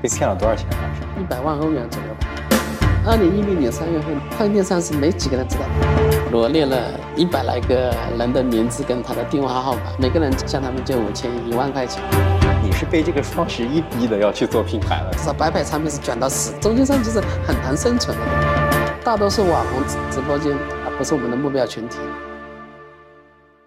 被欠了多少钱？当时一百万欧元左右吧。二零一零年三月份，饭店上是没几个人知道的，罗列了一百来个人的名字跟他的电话号码，每个人向他们借五千一万块钱。你是被这个双十一逼的要去做品牌了？是白牌产品是卷到死，中间商其实很难生存的，大多数网红直播间，而不是我们的目标群体。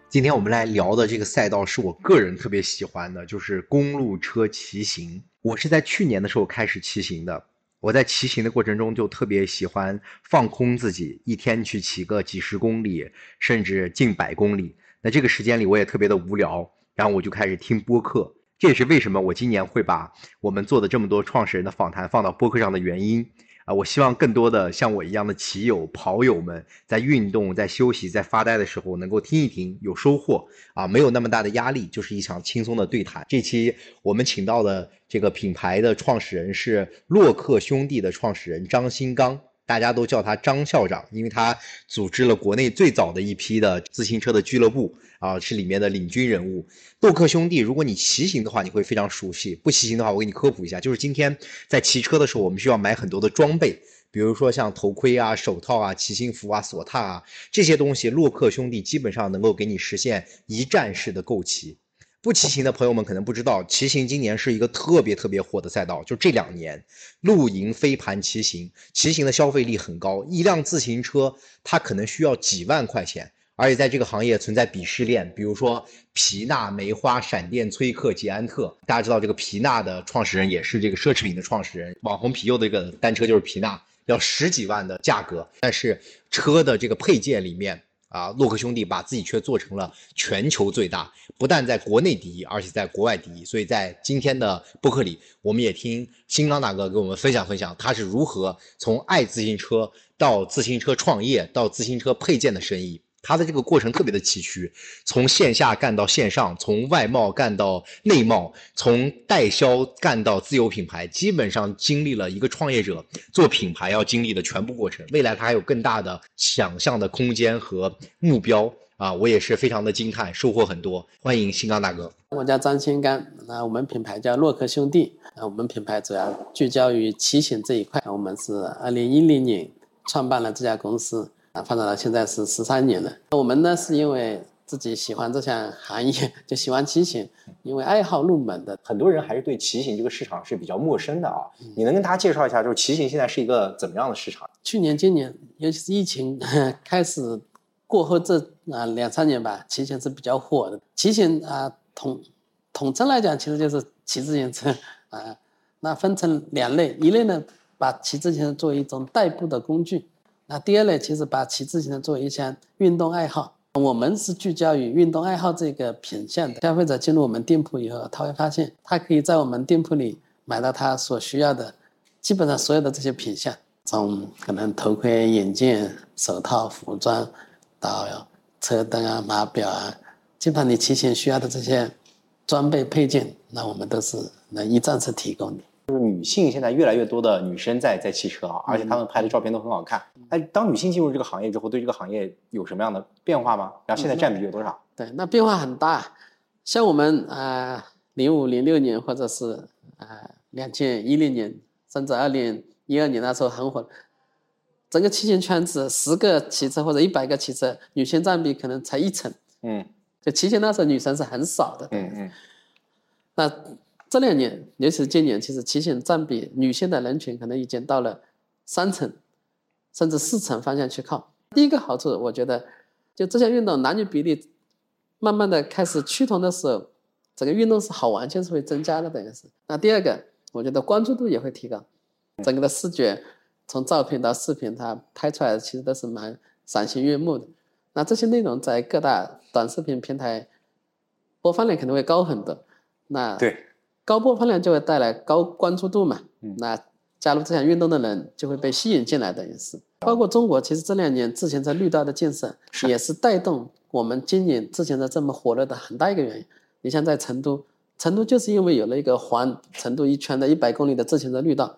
今天我们来聊的这个赛道是我个人特别喜欢的，就是公路车骑行。我是在去年的时候开始骑行的，我在骑行的过程中就特别喜欢放空自己，一天去骑个几十公里，甚至近百公里。那这个时间里我也特别的无聊，然后我就开始听播客。这也是为什么我今年会把我们做的这么多创始人的访谈放到播客上的原因。我希望更多的像我一样的骑友、跑友们，在运动、在休息、在发呆的时候，能够听一听，有收获啊，没有那么大的压力，就是一场轻松的对谈。这期我们请到的这个品牌的创始人是洛克兄弟的创始人张新刚。大家都叫他张校长，因为他组织了国内最早的一批的自行车的俱乐部啊，是里面的领军人物。洛克兄弟，如果你骑行的话，你会非常熟悉；不骑行的话，我给你科普一下，就是今天在骑车的时候，我们需要买很多的装备，比如说像头盔啊、手套啊、骑行服啊、锁踏啊这些东西，洛克兄弟基本上能够给你实现一站式的购齐。不骑行的朋友们可能不知道，骑行今年是一个特别特别火的赛道。就这两年，露营、飞盘、骑行，骑行的消费力很高。一辆自行车它可能需要几万块钱，而且在这个行业存在鄙视链，比如说皮纳、梅花、闪电、崔克、捷安特。大家知道这个皮纳的创始人也是这个奢侈品的创始人，网红皮尤的这个单车就是皮纳，要十几万的价格，但是车的这个配件里面。啊，洛克兄弟把自己却做成了全球最大，不但在国内第一，而且在国外第一。所以在今天的播客里，我们也听新刚大哥给我们分享分享，他是如何从爱自行车到自行车创业，到自行车配件的生意。他的这个过程特别的崎岖，从线下干到线上，从外贸干到内贸，从代销干到自有品牌，基本上经历了一个创业者做品牌要经历的全部过程。未来他还有更大的想象的空间和目标啊！我也是非常的惊叹，收获很多。欢迎新刚大哥，我叫张新刚，那我们品牌叫洛克兄弟，那我们品牌主要聚焦于骑行这一块。我们是二零一零年创办了这家公司。啊，发展到现在是十三年了。我们呢是因为自己喜欢这项行业，就喜欢骑行，因为爱好入门的。很多人还是对骑行这个市场是比较陌生的啊。你能跟大家介绍一下，就是骑行现在是一个怎么样的市场？去年、今年，尤其是疫情开始过后这啊两三年吧，骑行是比较火的。骑行啊，统统称来讲，其实就是骑自行车啊。那分成两类，一类呢，把骑自行车作为一种代步的工具。那第二类其实把骑自行车作为一项运动爱好，我们是聚焦于运动爱好这个品项的。消费者进入我们店铺以后，他会发现他可以在我们店铺里买到他所需要的，基本上所有的这些品项，从可能头盔、眼镜、手套、服装，到车灯啊、码表啊，基本上你骑行需要的这些装备配件，那我们都是能一站式提供的。就是女性现在越来越多的女生在在骑车啊，而且她们拍的照片都很好看。哎，当女性进入这个行业之后，对这个行业有什么样的变化吗？然后现在占比有多少？对，那变化很大。像我们啊，零五零六年或者是啊两千一零年，甚至二零一二年那时候很火，整个骑行圈子十个骑车或者一百个骑车，女性占比可能才一成。嗯，就骑行那时候女生是很少的。嗯嗯，那。这两年，尤其是今年，其实骑行占比女性的人群可能已经到了三成，甚至四成方向去靠。第一个好处，我觉得，就这项运动男女比例慢慢的开始趋同的时候，整个运动是好玩性是会增加的，等于是。那第二个，我觉得关注度也会提高，整个的视觉，从照片到视频，它拍出来其实都是蛮赏心悦目的。那这些内容在各大短视频平台播放量肯定会高很多。那对。高播放量就会带来高关注度嘛，那加入这项运动的人就会被吸引进来，等于是。包括中国，其实这两年自行车绿道的建设也是带动我们今年自行车这么火热的很大一个原因。你像在成都，成都就是因为有了一个环成都一圈的一百公里的自行车绿道，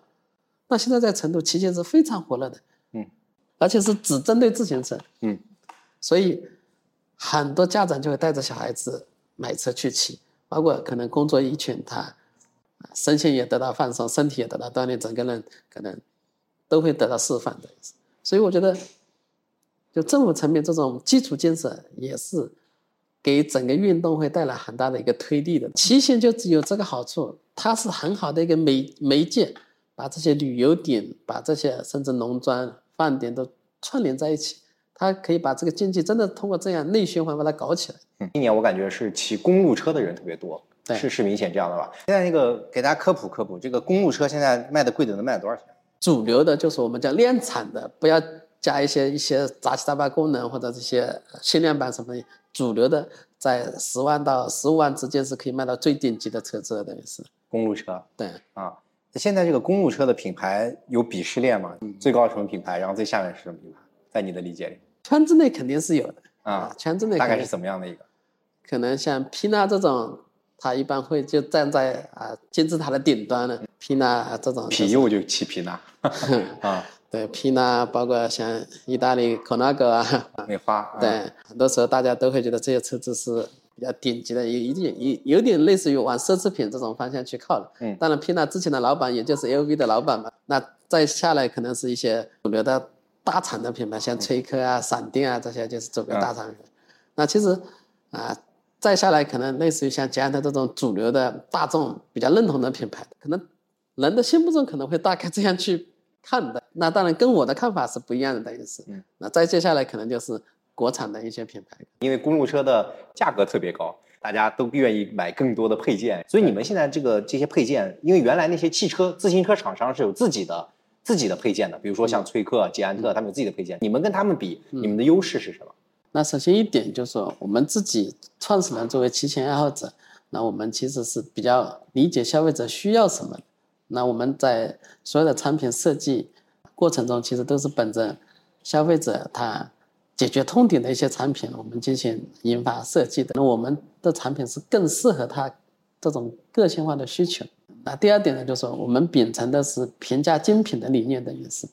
那现在在成都骑行是非常火热的，嗯，而且是只针对自行车，嗯，所以很多家长就会带着小孩子买车去骑。包括可能工作一群，他身心也得到放松，身体也得到锻炼，整个人可能都会得到释放的。所以我觉得，就政府层面这种基础建设也是给整个运动会带来很大的一个推力的。骑行就只有这个好处，它是很好的一个媒媒介，把这些旅游点、把这些甚至农庄、饭店都串联在一起。它可以把这个经济真的通过这样内循环把它搞起来。今年我感觉是骑公路车的人特别多，是是明显这样的吧？现在那个给大家科普科普，这个公路车现在卖的贵的能卖多少钱？主流的就是我们叫量产的，不要加一些一些杂七杂八功能或者这些限量版什么的。主流的在十万到十五万之间是可以卖到最顶级的车子，等于是公路车。对啊，现在这个公路车的品牌有鄙视链吗？最高什么品牌？然后最下面是什么品牌？在你的理解里？圈子内肯定是有的啊，圈子内大概是怎么样的一个？可能像皮纳这种，他一般会就站在啊金字塔的顶端的。皮纳这种，皮我就骑皮纳 啊，对皮纳，包括像意大利科纳格啊，美花，对，很多时候大家都会觉得这些车子是比较顶级的，有一点有有点类似于往奢侈品这种方向去靠了。嗯，当然皮纳之前的老板也就是 LV 的老板嘛，那再下来可能是一些主流的。大厂的品牌，像崔克啊、闪电啊这些，就是主流大厂品牌。那其实啊，再下来可能类似于像捷安特这种主流的大众比较认同的品牌，可能人的心目中可能会大概这样去看的。那当然跟我的看法是不一样的，等于是。嗯。那再接下来可能就是国产的一些品牌，因为公路车的价格特别高，大家都愿意买更多的配件，所以你们现在这个这些配件，因为原来那些汽车自行车厂商是有自己的。自己的配件的，比如说像崔克、捷安特，他们有自己的配件。你们跟他们比，你们的优势是什么？那首先一点就是说，我们自己创始人作为骑行爱好者，那我们其实是比较理解消费者需要什么。那我们在所有的产品设计过程中，其实都是本着消费者他解决痛点的一些产品，我们进行研发设计的。那我们的产品是更适合他这种个性化的需求。那第二点呢，就是说我们秉承的是平价精品的理念的意思。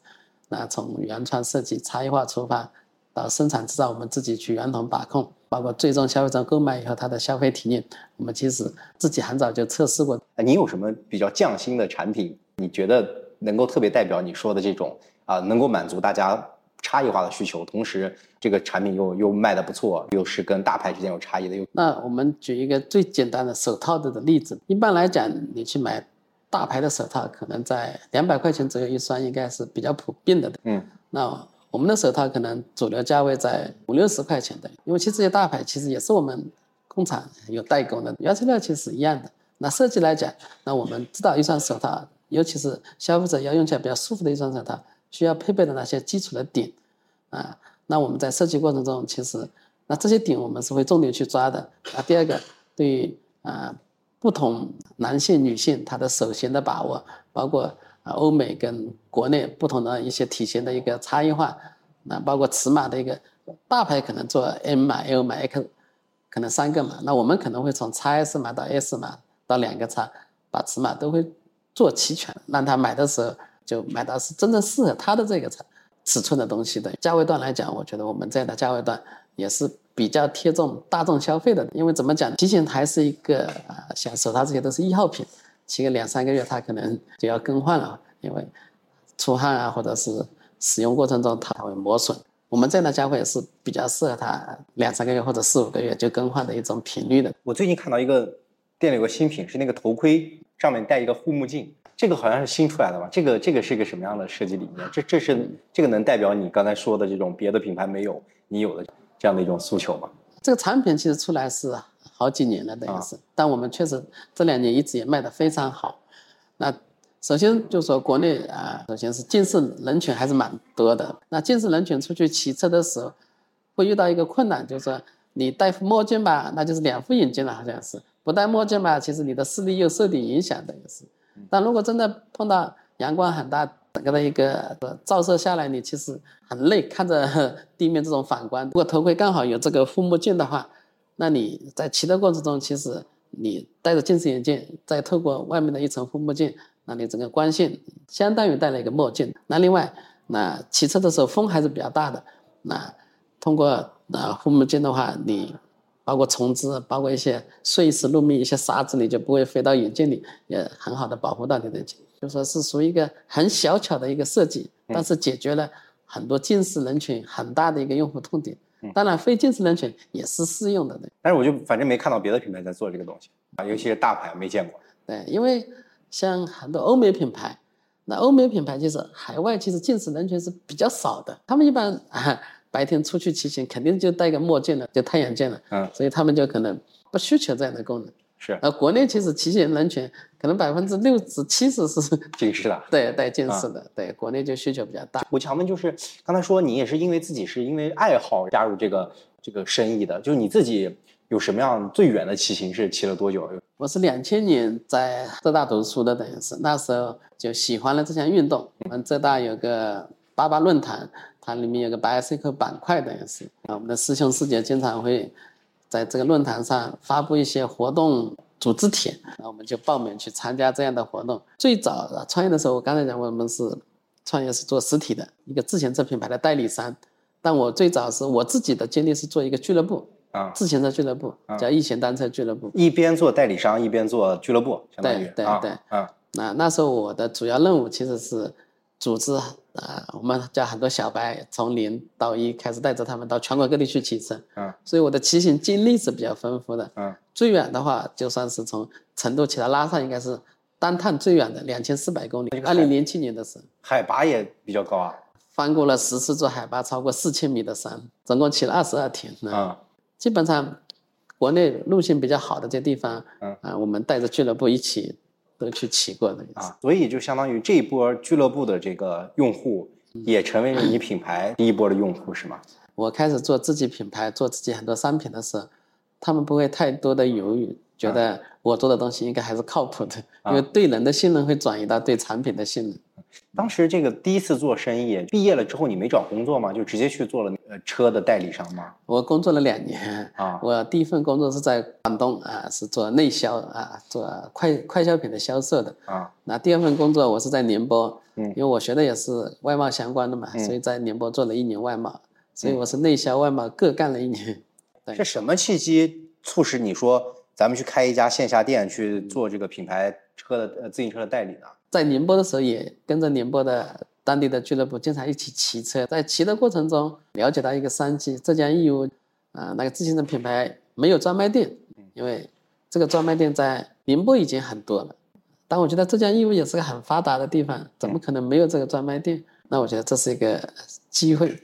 那从原创设计、差异化出发，到生产制造，我们自己去源头把控，包括最终消费者购买以后他的消费体验，我们其实自己很早就测试过。你有什么比较匠心的产品？你觉得能够特别代表你说的这种啊，能够满足大家？差异化的需求，同时这个产品又又卖的不错，又是跟大牌之间有差异的。又那我们举一个最简单的手套的的例子，一般来讲，你去买大牌的手套，可能在两百块钱左右一双，应该是比较普遍的。嗯，那我们的手套可能主流价位在五六十块钱的，因为其实这些大牌其实也是我们工厂有代工的，原材料其实是一样的。那设计来讲，那我们知道一双手套，尤其是消费者要用起来比较舒服的一双手套。需要配备的那些基础的点，啊，那我们在设计过程中，其实那这些点我们是会重点去抓的。啊，第二个，对于啊不同男性、女性他的手型的把握，包括啊欧美跟国内不同的一些体型的一个差异化，那包括尺码的一个大牌可能做 M 码、L 码、X，可能三个码，那我们可能会从 XS 码到 S 码到两个叉，把尺码都会做齐全，让他买的时候。就买到是真正适合他的这个尺尺寸的东西的价位段来讲，我觉得我们这样的价位段也是比较贴中大众消费的。因为怎么讲，骑行台是一个啊，像手套这些都是一号品，骑个两三个月它可能就要更换了，因为出汗啊，或者是使用过程中它会磨损。我们这样的价位是比较适合它两三个月或者四五个月就更换的一种频率的。我最近看到一个店里有个新品，是那个头盔上面戴一个护目镜。这个好像是新出来的吧？这个这个是一个什么样的设计理念？这这是这个能代表你刚才说的这种别的品牌没有你有的这样的一种诉求吗？这个产品其实出来是好几年了，等于是，但我们确实这两年一直也卖得非常好。那首先就说国内啊，首先是近视人群还是蛮多的。那近视人群出去骑车的时候，会遇到一个困难，就是说你戴副墨镜吧，那就是两副眼镜了，好像是；不戴墨镜吧，其实你的视力又受点影响，等于是。但如果真的碰到阳光很大，整个的一个照射下来，你其实很累，看着 地面这种反光。如果头盔刚好有这个护目镜的话，那你在骑的过程中，其实你戴着近视眼镜，再透过外面的一层护目镜，那你整个光线相当于戴了一个墨镜。那另外，那骑车的时候风还是比较大的，那通过啊护目镜的话，你。包括虫子，包括一些碎石路面一些沙子，你就不会飞到眼镜里，也很好的保护到你的眼睛。就说是属于一个很小巧的一个设计，但是解决了很多近视人群很大的一个用户痛点。当然，非近视人群也是适用的。但是我就反正没看到别的品牌在做这个东西啊，尤其是大牌没见过。对，因为像很多欧美品牌，那欧美品牌其实海外其实近视人群是比较少的，他们一般 啊白天出去骑行肯定就戴个墨镜了，就太阳镜了，嗯，所以他们就可能不需求这样的功能。是，而国内其实骑行人群可能百分之六十七十是 近视的，对，带近视的，对，国内就需求比较大。我想问，就是刚才说你也是因为自己是因为爱好加入这个这个生意的，就是你自己有什么样最远的骑行是骑了多久？我是两千年在浙大读书的，等于是那时候就喜欢了这项运动。我们浙大有个八八论坛，它里面有个 bicycle 板块，等于是啊，我们的师兄师姐经常会。在这个论坛上发布一些活动组织帖，那我们就报名去参加这样的活动。最早创业的时候，我刚才讲我们是创业是做实体的一个自行车品牌的代理商，但我最早是我自己的经历是做一个俱乐部啊，自行车俱乐部叫易行单车俱乐部，一边做代理商一边做俱乐部，相当于对对对，啊，那那时候我的主要任务其实是组织。啊，我们叫很多小白从零到一开始带着他们到全国各地去骑车，嗯，所以我的骑行经历是比较丰富的，嗯，最远的话就算是从成都骑到拉萨，应该是单趟最远的两千四百公里。二零零七年的时候，海拔也比较高啊，翻过了十次座海拔超过四千米的山，总共骑了二十二天，嗯，基本上国内路线比较好的这地方，嗯啊，我们带着俱乐部一起都去骑过的啊，所以就相当于这一波俱乐部的这个用户。也成为了你品牌第一波的用户是吗？我开始做自己品牌、做自己很多商品的时候，他们不会太多的犹豫，觉得我做的东西应该还是靠谱的，因为对人的信任会转移到对产品的信任。当时这个第一次做生意，毕业了之后你没找工作吗？就直接去做了呃车的代理商吗？我工作了两年啊，我第一份工作是在广东啊，是做内销啊，做快快消品的销售的啊。那第二份工作我是在宁波。嗯，因为我学的也是外贸相关的嘛，所以在宁波做了一年外贸，所以我是内销外贸各干了一年。对是什么契机促使你说咱们去开一家线下店去做这个品牌车的呃自行车的代理呢？在宁波的时候也跟着宁波的当地的俱乐部经常一起骑车，在骑的过程中了解到一个商机，浙江义乌啊那个自行车品牌没有专卖店，因为这个专卖店在宁波已经很多了。但我觉得浙江义乌也是个很发达的地方，怎么可能没有这个专卖店？那我觉得这是一个机会。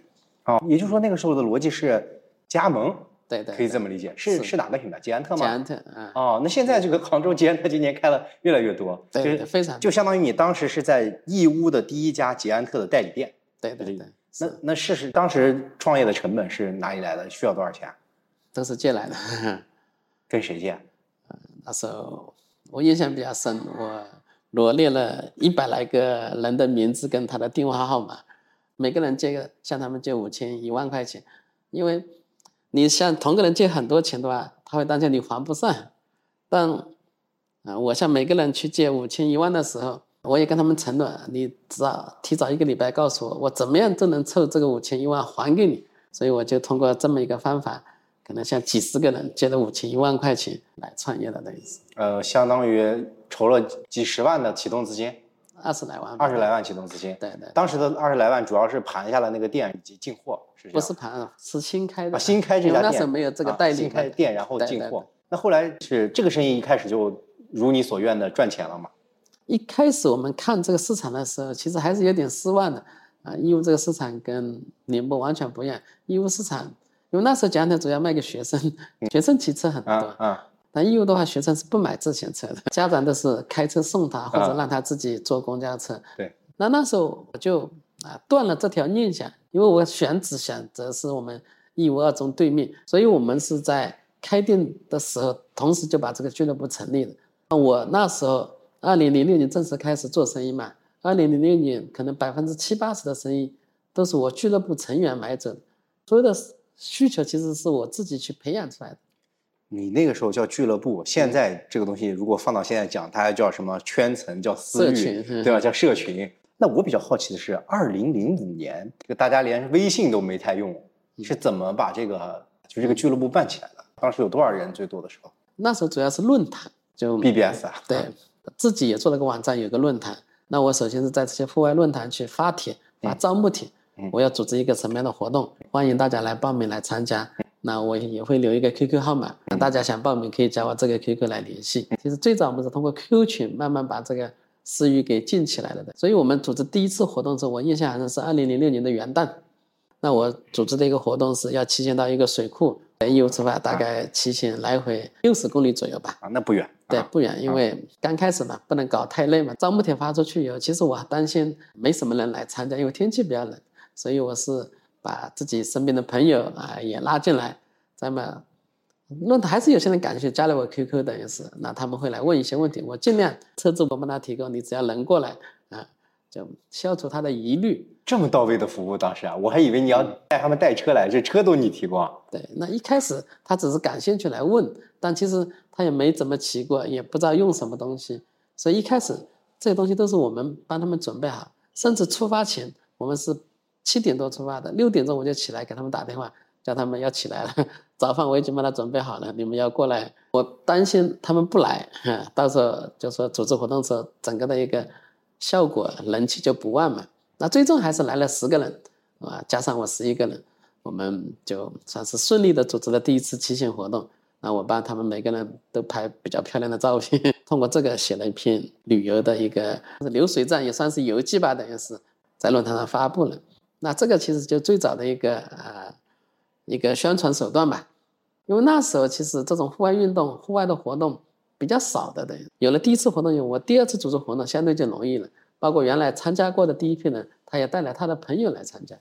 哦，也就是说那个时候的逻辑是加盟，对对，可以这么理解。是是哪个品牌？捷安特吗？捷安特，嗯。哦，那现在这个杭州捷安特今年开了越来越多，对，非常。就相当于你当时是在义乌的第一家捷安特的代理店。对对对。那那事实当时创业的成本是哪里来的？需要多少钱？都是借来的。跟谁借？嗯，那时候。我印象比较深，我罗列了一百来个人的名字跟他的电话号码，每个人借个向他们借五千一万块钱，因为你向同个人借很多钱的话，他会担心你还不上。但啊，我向每个人去借五千一万的时候，我也跟他们承诺，你只要提早一个礼拜告诉我，我怎么样都能凑这个五千一万还给你。所以我就通过这么一个方法。可能像几十个人借了五千一万块钱来创业的那意思，呃，相当于筹了几十万的启动资金，二十来万，二十来万启动资金。对对，当时的二十来万主要是盘下了那个店以及进货，是不是盘，是新开的，新开这家店，那时候没有这个代理，新开店然后进货。那后来是这个生意一开始就如你所愿的赚钱了吗？一开始我们看这个市场的时候，其实还是有点失望的啊，义乌这个市场跟宁波完全不一样，义乌市场。因为那时候讲的主要卖给学生，学生骑车很多。啊，但义乌的话，学生是不买自行车的，家长都是开车送他，或者让他自己坐公交车。对。那那时候我就啊断了这条念想，因为我选址选择是我们义乌二中对面，所以我们是在开店的时候，同时就把这个俱乐部成立了。我那时候二零零六年正式开始做生意嘛，二零零六年可能百分之七八十的生意都是我俱乐部成员买走，所有的。需求其实是我自己去培养出来的。你那个时候叫俱乐部，现在这个东西如果放到现在讲，它还叫什么圈层？叫私域，对吧？叫社群。那我比较好奇的是，二零零五年，这个大家连微信都没太用，你是怎么把这个就这个俱乐部办起来的？当时有多少人最多的时候那时候主要是论坛，就？BBS 啊，对，自己也做了个网站，有个论坛。那我首先是在这些户外论坛去发帖、发招募帖，嗯我要组织一个什么样的活动，欢迎大家来报名来参加。那我也会留一个 QQ 号码，那大家想报名可以加我这个 QQ 来联系。其实最早我们是通过 QQ 群慢慢把这个私域给建起来了的。所以我们组织第一次活动的时候，我印象好像是二零零六年的元旦。那我组织的一个活动是要骑行到一个水库，在义乌出发，大概骑行来回六十公里左右吧。啊，那不远。啊，对不远，因为刚开始嘛，不能搞太累嘛。招募帖发出去以后，其实我还担心没什么人来参加，因为天气比较冷，所以我是把自己身边的朋友啊也拉进来，咱们论坛还是有些人感兴趣，加了我 QQ 等于是，那他们会来问一些问题，我尽量车子我帮他提供，你只要能过来啊，就消除他的疑虑。这么到位的服务，当时啊，我还以为你要带他们带车来，这车都你提供啊。对，那一开始他只是感兴趣来问，但其实他也没怎么骑过，也不知道用什么东西，所以一开始这些东西都是我们帮他们准备好，甚至出发前我们是七点多出发的，六点钟我就起来给他们打电话，叫他们要起来了，早饭我已经帮他准备好了，你们要过来。我担心他们不来，哈，到时候就说组织活动时候，整个的一个效果人气就不旺嘛。那最终还是来了十个人，啊，加上我十一个人，我们就算是顺利的组织了第一次骑行活动。那我帮他们每个人都拍比较漂亮的照片，通过这个写了一篇旅游的一个流水账，也算是游记吧，等于是在论坛上发布了。那这个其实就最早的一个呃一个宣传手段吧，因为那时候其实这种户外运动、户外的活动比较少的，等有了第一次活动以后，我第二次组织活动相对就容易了。包括原来参加过的第一批人，他也带来他的朋友来参加。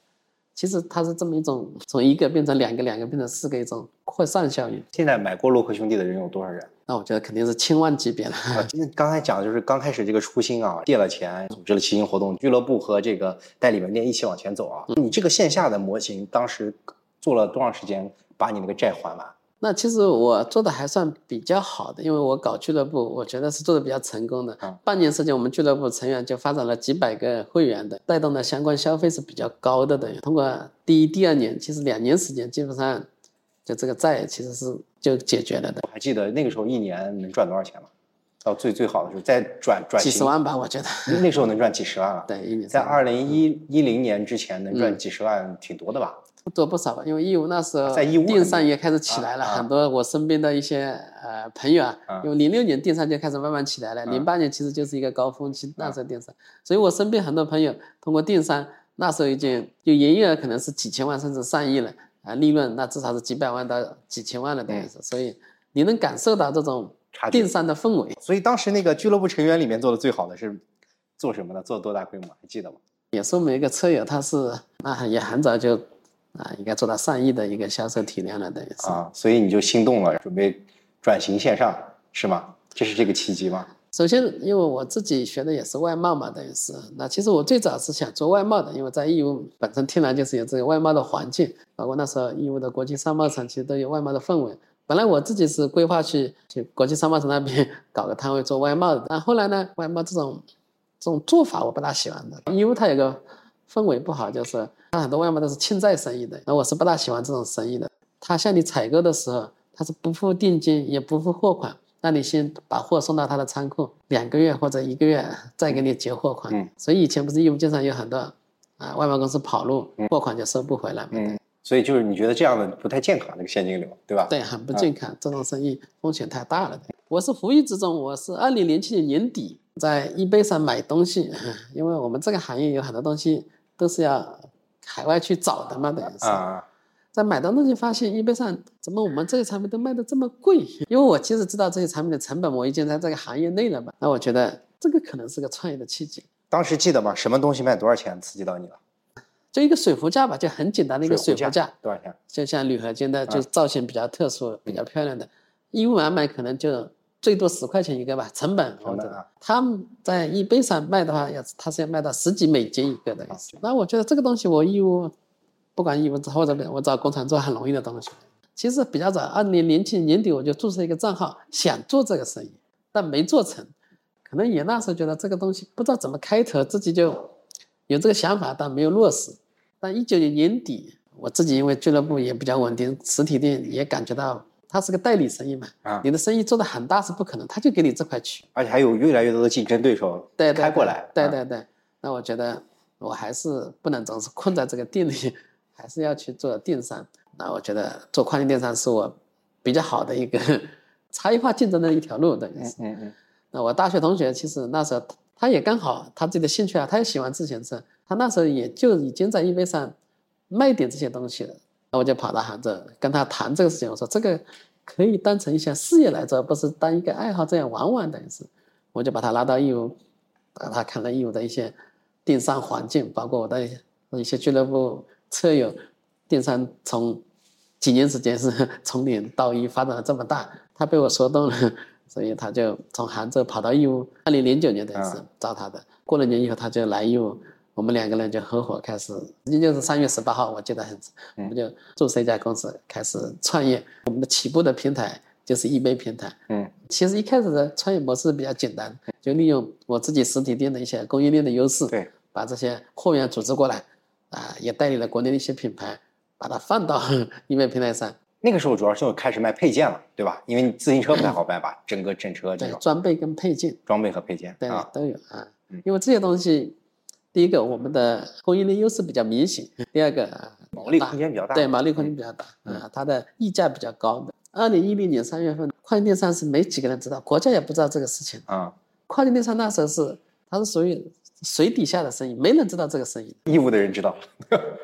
其实它是这么一种从一个变成两个，两个变成四个一种扩散效应。现在买过洛克兄弟的人有多少人？那我觉得肯定是千万级别了。啊，今天刚才讲的就是刚开始这个初心啊，借了钱组织了骑行活动，俱乐部和这个代理门店一起往前走啊。你这个线下的模型当时做了多长时间把你那个债还完？那其实我做的还算比较好的，因为我搞俱乐部，我觉得是做的比较成功的。嗯半年时间，我们俱乐部成员就发展了几百个会员的，带动的相关消费是比较高的等于。通过第一、第二年，其实两年时间，基本上就这个债其实是就解决了的，我还记得那个时候一年能赚多少钱吗？到最最好的时候，再转转几十，万吧，我觉得。那时候能赚几十万了。对，一年在三二零一一零年之前能赚嗯几十万，挺多的吧？不多不少吧，因为义乌那时候在义乌电商也开始起来了，很多我身边的一些呃朋友啊啊，因为零六年电商就开始慢慢起来了，啊零八年其实就是一个高峰期，那时候电商，所以我身边很多朋友通过电商，那时候已经就营业额可能是几千万甚至上亿了啊，利润那至少是几百万到几千万了等于是，所以你能感受到这种电商的氛围。所以当时那个俱乐部成员里面做的最好的是做什么的？做多大规模？还记得吗？也是我们一个车友，他是那也很早就啊，应该做到上亿的一个销售体量了，等于是。啊，所以你就心动了，准备转型线上，是吗？这是这个契机吗？首先，因为我自己学的也是外贸嘛，等于是那其实我最早是想做外贸的，因为在义乌本身天然就是有这个外贸的环境，包括那时候义乌的国际商贸城其实都有外贸的氛围。本来我自己是规划去去国际商贸城那边搞个摊位做外贸的，但后来呢，外贸这种这种做法我不大喜欢的，义乌它有个氛围不好，就是他很多外贸都是欠债生意的，那我是不大喜欢这种生意的。他向你采购的时候，他是不付定金也不付货款，让你先把货送到他的仓库，两个月或者一个月再给你结货款。嗯所以以前不是义乌经常有很多啊外贸公司跑路，嗯货款就收不回来嘛。嗯，所以就是你觉得这样的不太健康，那个现金流，对吧？对，很不健康，这种生意风险太大了。我是无意之中，我是二零零七年年底在 eBay 上买东西，因为我们这个行业有很多东西都是要海外去找的嘛，等于是。啊，在买到东西发现 eBay 上怎么我们这些产品都卖的这么贵？因为我其实知道这些产品的成本，我已经在这个行业内了嘛，那我觉得这个可能是个创业的契机。当时记得吗？什么东西卖多少钱刺激到你了？就一个水壶架吧，就很简单的一个水壶壶架，多少钱？就像铝合金的，就造型比较特殊、比较漂亮的，义乌买卖可能就最多十块钱一个吧，成本或者成本啊他们在 eBay 上卖的话，要他是要卖到十几美金一个的。那我觉得这个东西我义乌，不管义乌或者我找工厂做很容易的东西。其实比较早，二零零七年底我就注册一个账号，想做这个生意，但没做成。可能也那时候觉得这个东西不知道怎么开头，自己就有这个想法，但没有落实。但一九年年底，我自己因为俱乐部也比较稳定，实体店也感觉到它是个代理生意嘛，啊你的生意做得很大是不可能，他就给你这块区，而且还有越来越多的竞争对手对对对开过来，啊对对对。那我觉得我还是不能总是困在这个店里，还是要去做电商。那我觉得做跨境电商是我比较好的一个 差异化竞争的一条路，等于是。嗯嗯那我大学同学其实那时候他他也刚好他自己的兴趣啊，他也喜欢自行车，他那时候也就已经在 eBay 上卖点这些东西了。那我就跑到杭州跟他谈这个事情，我说这个可以当成一项事业来做，不是当一个爱好这样玩玩等于是。我就把他拉到义乌，带他看了义乌的一些电商环境，包括我的一些俱乐部车友，电商从几年时间是从零到一发展了这么大，他被我说动了，所以他就从杭州跑到义乌。二零零九年等于是找他的，过了年以后他就来义乌，我们两个人就合伙开始，实际就是三月十八号，我记得很，我们就注册一家公司开始创业。我们的起步的平台就是易贝平台。嗯其实一开始的创业模式比较简单，就利用我自己实体店的一些供应链的优势，对，把这些货源组织过来，啊，也代理了国内的一些品牌，把它放到 易贝平台上，那个时候主要是开始卖配件了，对吧？因为你自行车不太好卖吧，整个整车这对种装备跟配件，装备和配件对啊，都有啊嗯。因为这些东西，第一个我们的供应链优势比较明显，第二个啊毛利空间比较大，对，毛利空间比较大，嗯啊，它的溢价比较高的。二零一零年三月份，跨境电商是没几个人知道，国家也不知道这个事情。啊，跨境电商那时候是它是属于水底下的生意，没人知道这个生意。义乌的人知道，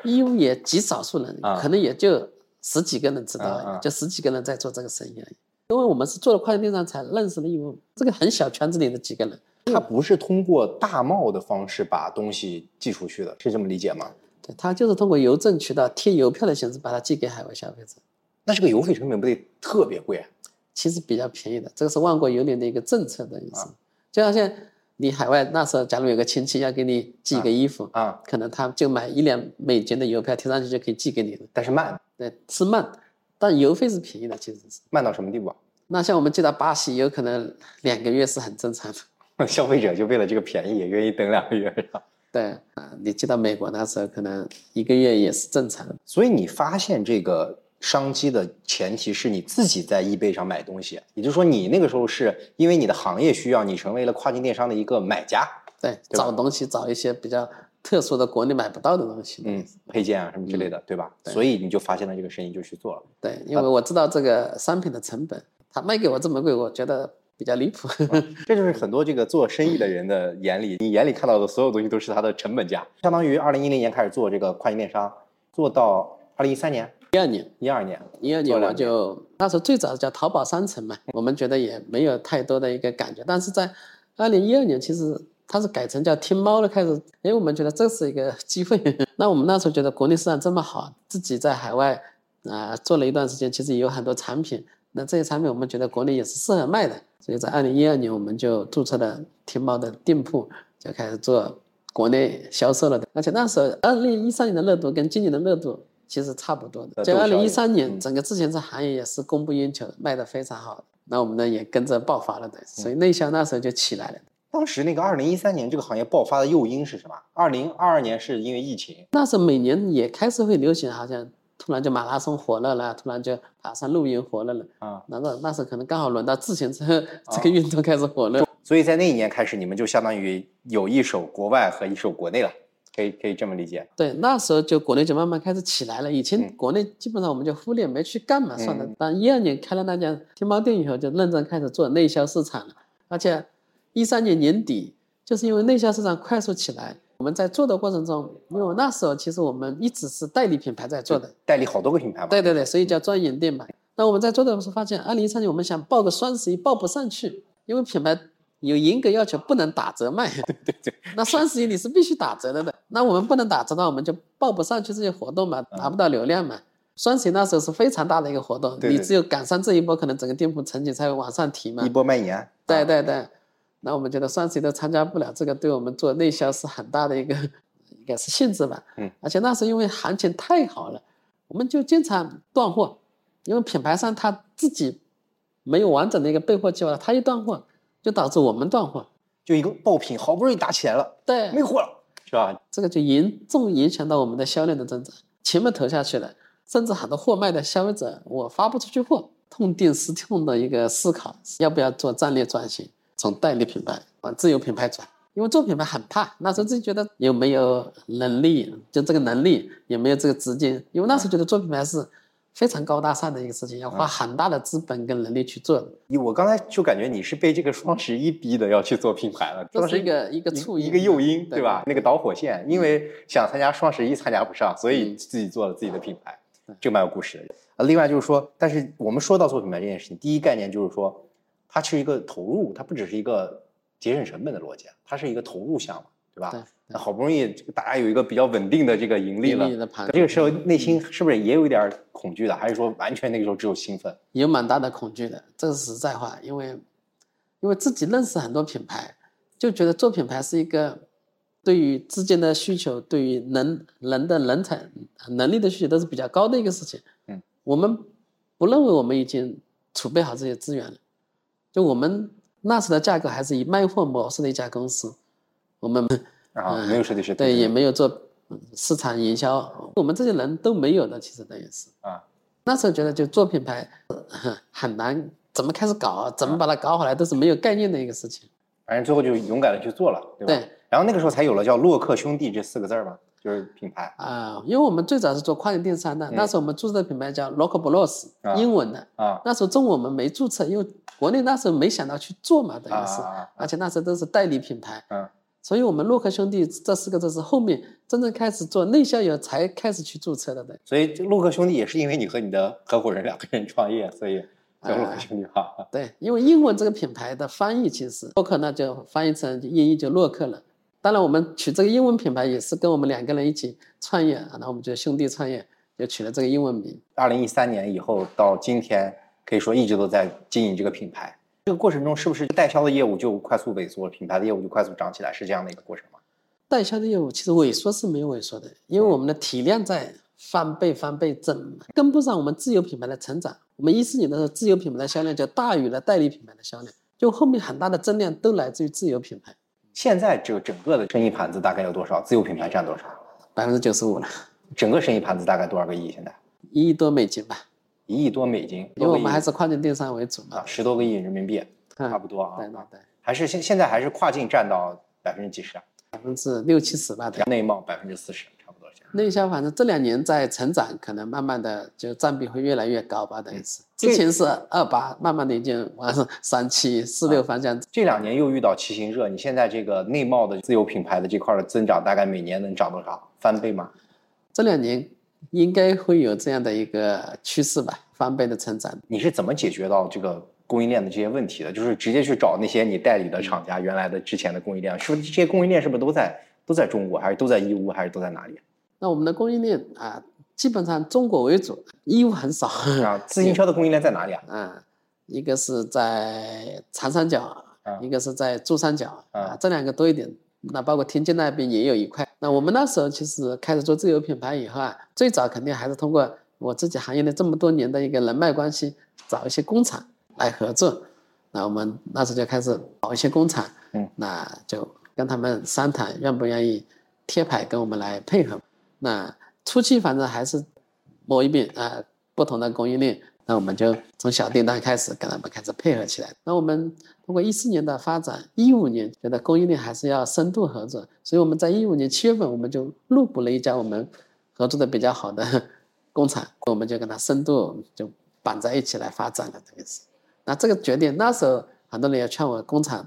义乌也极少数人，啊可能也就十几个人知道就十几个人在做这个生意而已。因为我们是做了跨境电商才认识了义乌这个很小圈子里的几个人。他不是通过大贸的方式把东西寄出去的，是这么理解吗？对，它就是通过邮政渠道贴邮票的形式把它寄给海外消费者，那这个邮费成本不得特别贵啊？其实比较便宜的。这个是万国邮联的一个政策的意思。啊就好像你海外那时候，假如有个亲戚要给你寄一个衣服，啊，可能他就买一两美金的邮票贴上去就可以寄给你了。但是慢对，是慢，但邮费是便宜的，其实是。慢到什么地步啊？那像我们寄到巴西，有可能两个月是很正常的。消费者就为了这个便宜也愿意等两个月，是吧？对啊，你寄到美国那时候，可能一个月也是正常的。所以你发现这个商机的前提是你自己在易贝上买东西，也就是说你那个时候是因为你的行业需要，你成为了跨境电商的一个买家，对，对找东西找一些比较特殊的国内买不到的东西。嗯，配件啊什么之类的，对吧？对所以你就发现了这个生意就去做了。对，因为我知道这个商品的成本，他卖给我这么贵，我觉得比较离谱。这就是很多这个做生意的人的眼里，你眼里看到的所有东西都是它的成本价。相当于二零一零年开始做这个跨境电商，做到二零一三年、一二年，一二年，一二年我就那时候最早叫淘宝商城嘛，我们觉得也没有太多的一个感觉，但是在二零一二年，其实它是改成叫天猫了，开始，哎，我们觉得这是一个 机会。那我们那时候觉得国内市场这么好，自己在海外啊、做了一段时间，其实也有很多产品，那这些产品我们觉得国内也是适合卖的，所以在二零一二年我们就注册了天猫的店铺，就开始做国内销售了的。而且那时候二零一三年的热度跟今年的热度其实差不多的，就二零一三嗯年整个自行车行业也是供不应求，卖的非常好。那我们呢也跟着爆发了的，所以内销那时候就起来了。当时那个二零一三年这个行业爆发的诱因是什么？二零二二年是因为疫情，那时候每年也开始会流行，好像突然就马拉松火热了啦，突然就爬山露营火热了。啊，难道那时候可能刚好轮到自行车这个运动开始火了。所以在那一年开始，你们就相当于有一手国外和一手国内了，可以可以这么理解。对，那时候就国内就慢慢开始起来了。以前嗯国内基本上我们就忽略没去干嘛算了嗯。但一二年开了那家天猫店以后，就认真开始做内销市场了。而且一三年年底，就是因为内销市场快速起来，我们在做的过程中，因为我那时候其实我们一直是代理品牌在做的，代理好多个品牌嘛。对对对，所以叫专营店嘛。那我们在做的时候发现，二零一三年我们想报个双十一报不上去，因为品牌有严格要求不能打折卖。对对对。那双十一你是必须打折的的，那我们不能打折那，我们就报不上去这些活动嘛，达不到流量嘛。双十一那时候是非常大的一个活动，对对你只有赶上这一波，可能整个店铺成绩才会往上提嘛一。波卖年。啊，对对对，那我们觉得双十一都参加不了，这个对我们做内销是很大的一个应该是限制吧。嗯，而且那时候因为行情太好了，我们就经常断货，因为品牌商他自己没有完整的一个备货计划，他一断货就导致我们断货。就一个爆品好不容易打起来了，对，没货了，是吧？这个就严重影响到我们的销量的增长，钱们投下去了，甚至很多货卖的消费者我发不出去货，痛定思痛的一个思考，要不要做战略转型，从代理品牌往自有品牌转。因为做品牌很怕，那时候自己觉得有没有能力，就这个能力有没有这个资金，因为那时候觉得做品牌是非常高大上的一个事情，要花很大的资本跟能力去做的。你我刚才就感觉你是被这个双十一逼的要去做品牌了，这是一个一个促，一个诱因，对吧？那个导火线，因为想参加双十一参加不上，所以自己做了自己的品牌，这蛮有故事的。啊，另外就是说，但是我们说到做品牌这件事情，第一概念就是说，它是一个投入，它不只是一个节省成本的逻辑，它是一个投入项目，对吧？对。那好不容易大家有一个比较稳定的这个盈利了，盈利的盘这个时候内心是不是也有一点恐惧的？还是说完全那个时候只有兴奋？有蛮大的恐惧的，这是实在话，因为因为自己认识很多品牌，就觉得做品牌是一个对于资金的需求，对于人人的人才能力的需求都是比较高的一个事情。嗯，我们不认为我们已经储备好这些资源了，就我们那时的价格还是以卖货模式的一家公司，我们。啊，没有设计师，对，也没有做市场营销，我们这些人都没有的，其实等于是啊。那时候觉得就做品牌很难，怎么开始搞，怎么把它搞好来，都是没有概念的一个事情。反正最后就勇敢的去做了，对吧？对。然后那个时候才有了叫洛克兄弟这四个字儿吧，就是品牌啊。因为我们最早是做跨境电商的，那时候我们注册的品牌叫 Local Bros，英文的啊。那时候中文我们没注册，因为国内那时候没想到去做嘛，等于是，而且那时候都是代理品牌。嗯。所以，我们洛克兄弟这四个字是后面真正开始做内销以后才开始去注册的。对，所以洛克兄弟也是因为你和你的合伙人两个人创业，所以叫洛克兄弟哈。对，因为英文这个品牌的翻译其实洛克那就翻译成音译就洛克了。当然，我们取这个英文品牌也是跟我们两个人一起创业，然后我们就兄弟创业，就取了这个英文名。二零一三年以后到今天，可以说一直都在经营这个品牌。这个过程中是不是代销的业务就快速萎缩，品牌的业务就快速涨起来，是这样的一个过程吗？代销的业务其实萎缩是没有萎缩的，因为我们的体量在翻倍翻倍增，跟不上我们自有品牌的成长。我们一四年的时候，自有品牌的销量就大于了代理品牌的销量，就后面很大的增量都来自于自有品牌。现在这整个的生意盘子大概有多少？自有品牌占多少？百分之九十五了。整个生意盘子大概多少个亿？现在一亿多美金吧。一亿多美金，因为我们还是跨境电商为主嘛。啊，十多个亿人民币。差不多啊，对对对，还是现现在还是跨境占到百分之几十啊？百分之六七十吧。内贸百分之四十。内销反正这两年在成长，可能慢慢的就占比会越来越高吧，等于是。之前是二八，慢慢的已经往上三七四六方向。这两年又遇到骑行热，你现在这个内贸的自有品牌的这块的增长，大概每年能涨多少？翻倍吗？这两年应该会有这样的一个趋势吧，翻倍的成长。你是怎么解决到这个？供应链的这些问题的，就是直接去找那些你代理的厂家，原来的之前的供应链，是不是这些供应链是不是都在都在中国，还是都在义乌，还是都在哪里？那我们的供应链啊，基本上中国为主，义乌很少 啊。自行车的供应链在哪里啊？嗯，一个是在长三角，一个是在珠三角啊，这两个多一点。那包括天津那边也有一块。那我们那时候其实开始做自有品牌以后啊，最早肯定还是通过我自己行业的这么多年的一个人脉关系，找一些工厂。来合作，那我们那时候就开始找一些工厂，嗯，那就跟他们商谈，愿不愿意贴牌跟我们来配合。那初期反正还是摸一遍啊，不同的供应链，那我们就从小订单开始跟他们开始配合起来。那我们通过一四年的发展，一五年觉得供应链还是要深度合作，所以我们在一五年七月份我们就入股了一家我们合作的比较好的工厂，我们就跟他深度就绑在一起来发展了，这个是。那这个决定，那时候很多人也劝我工厂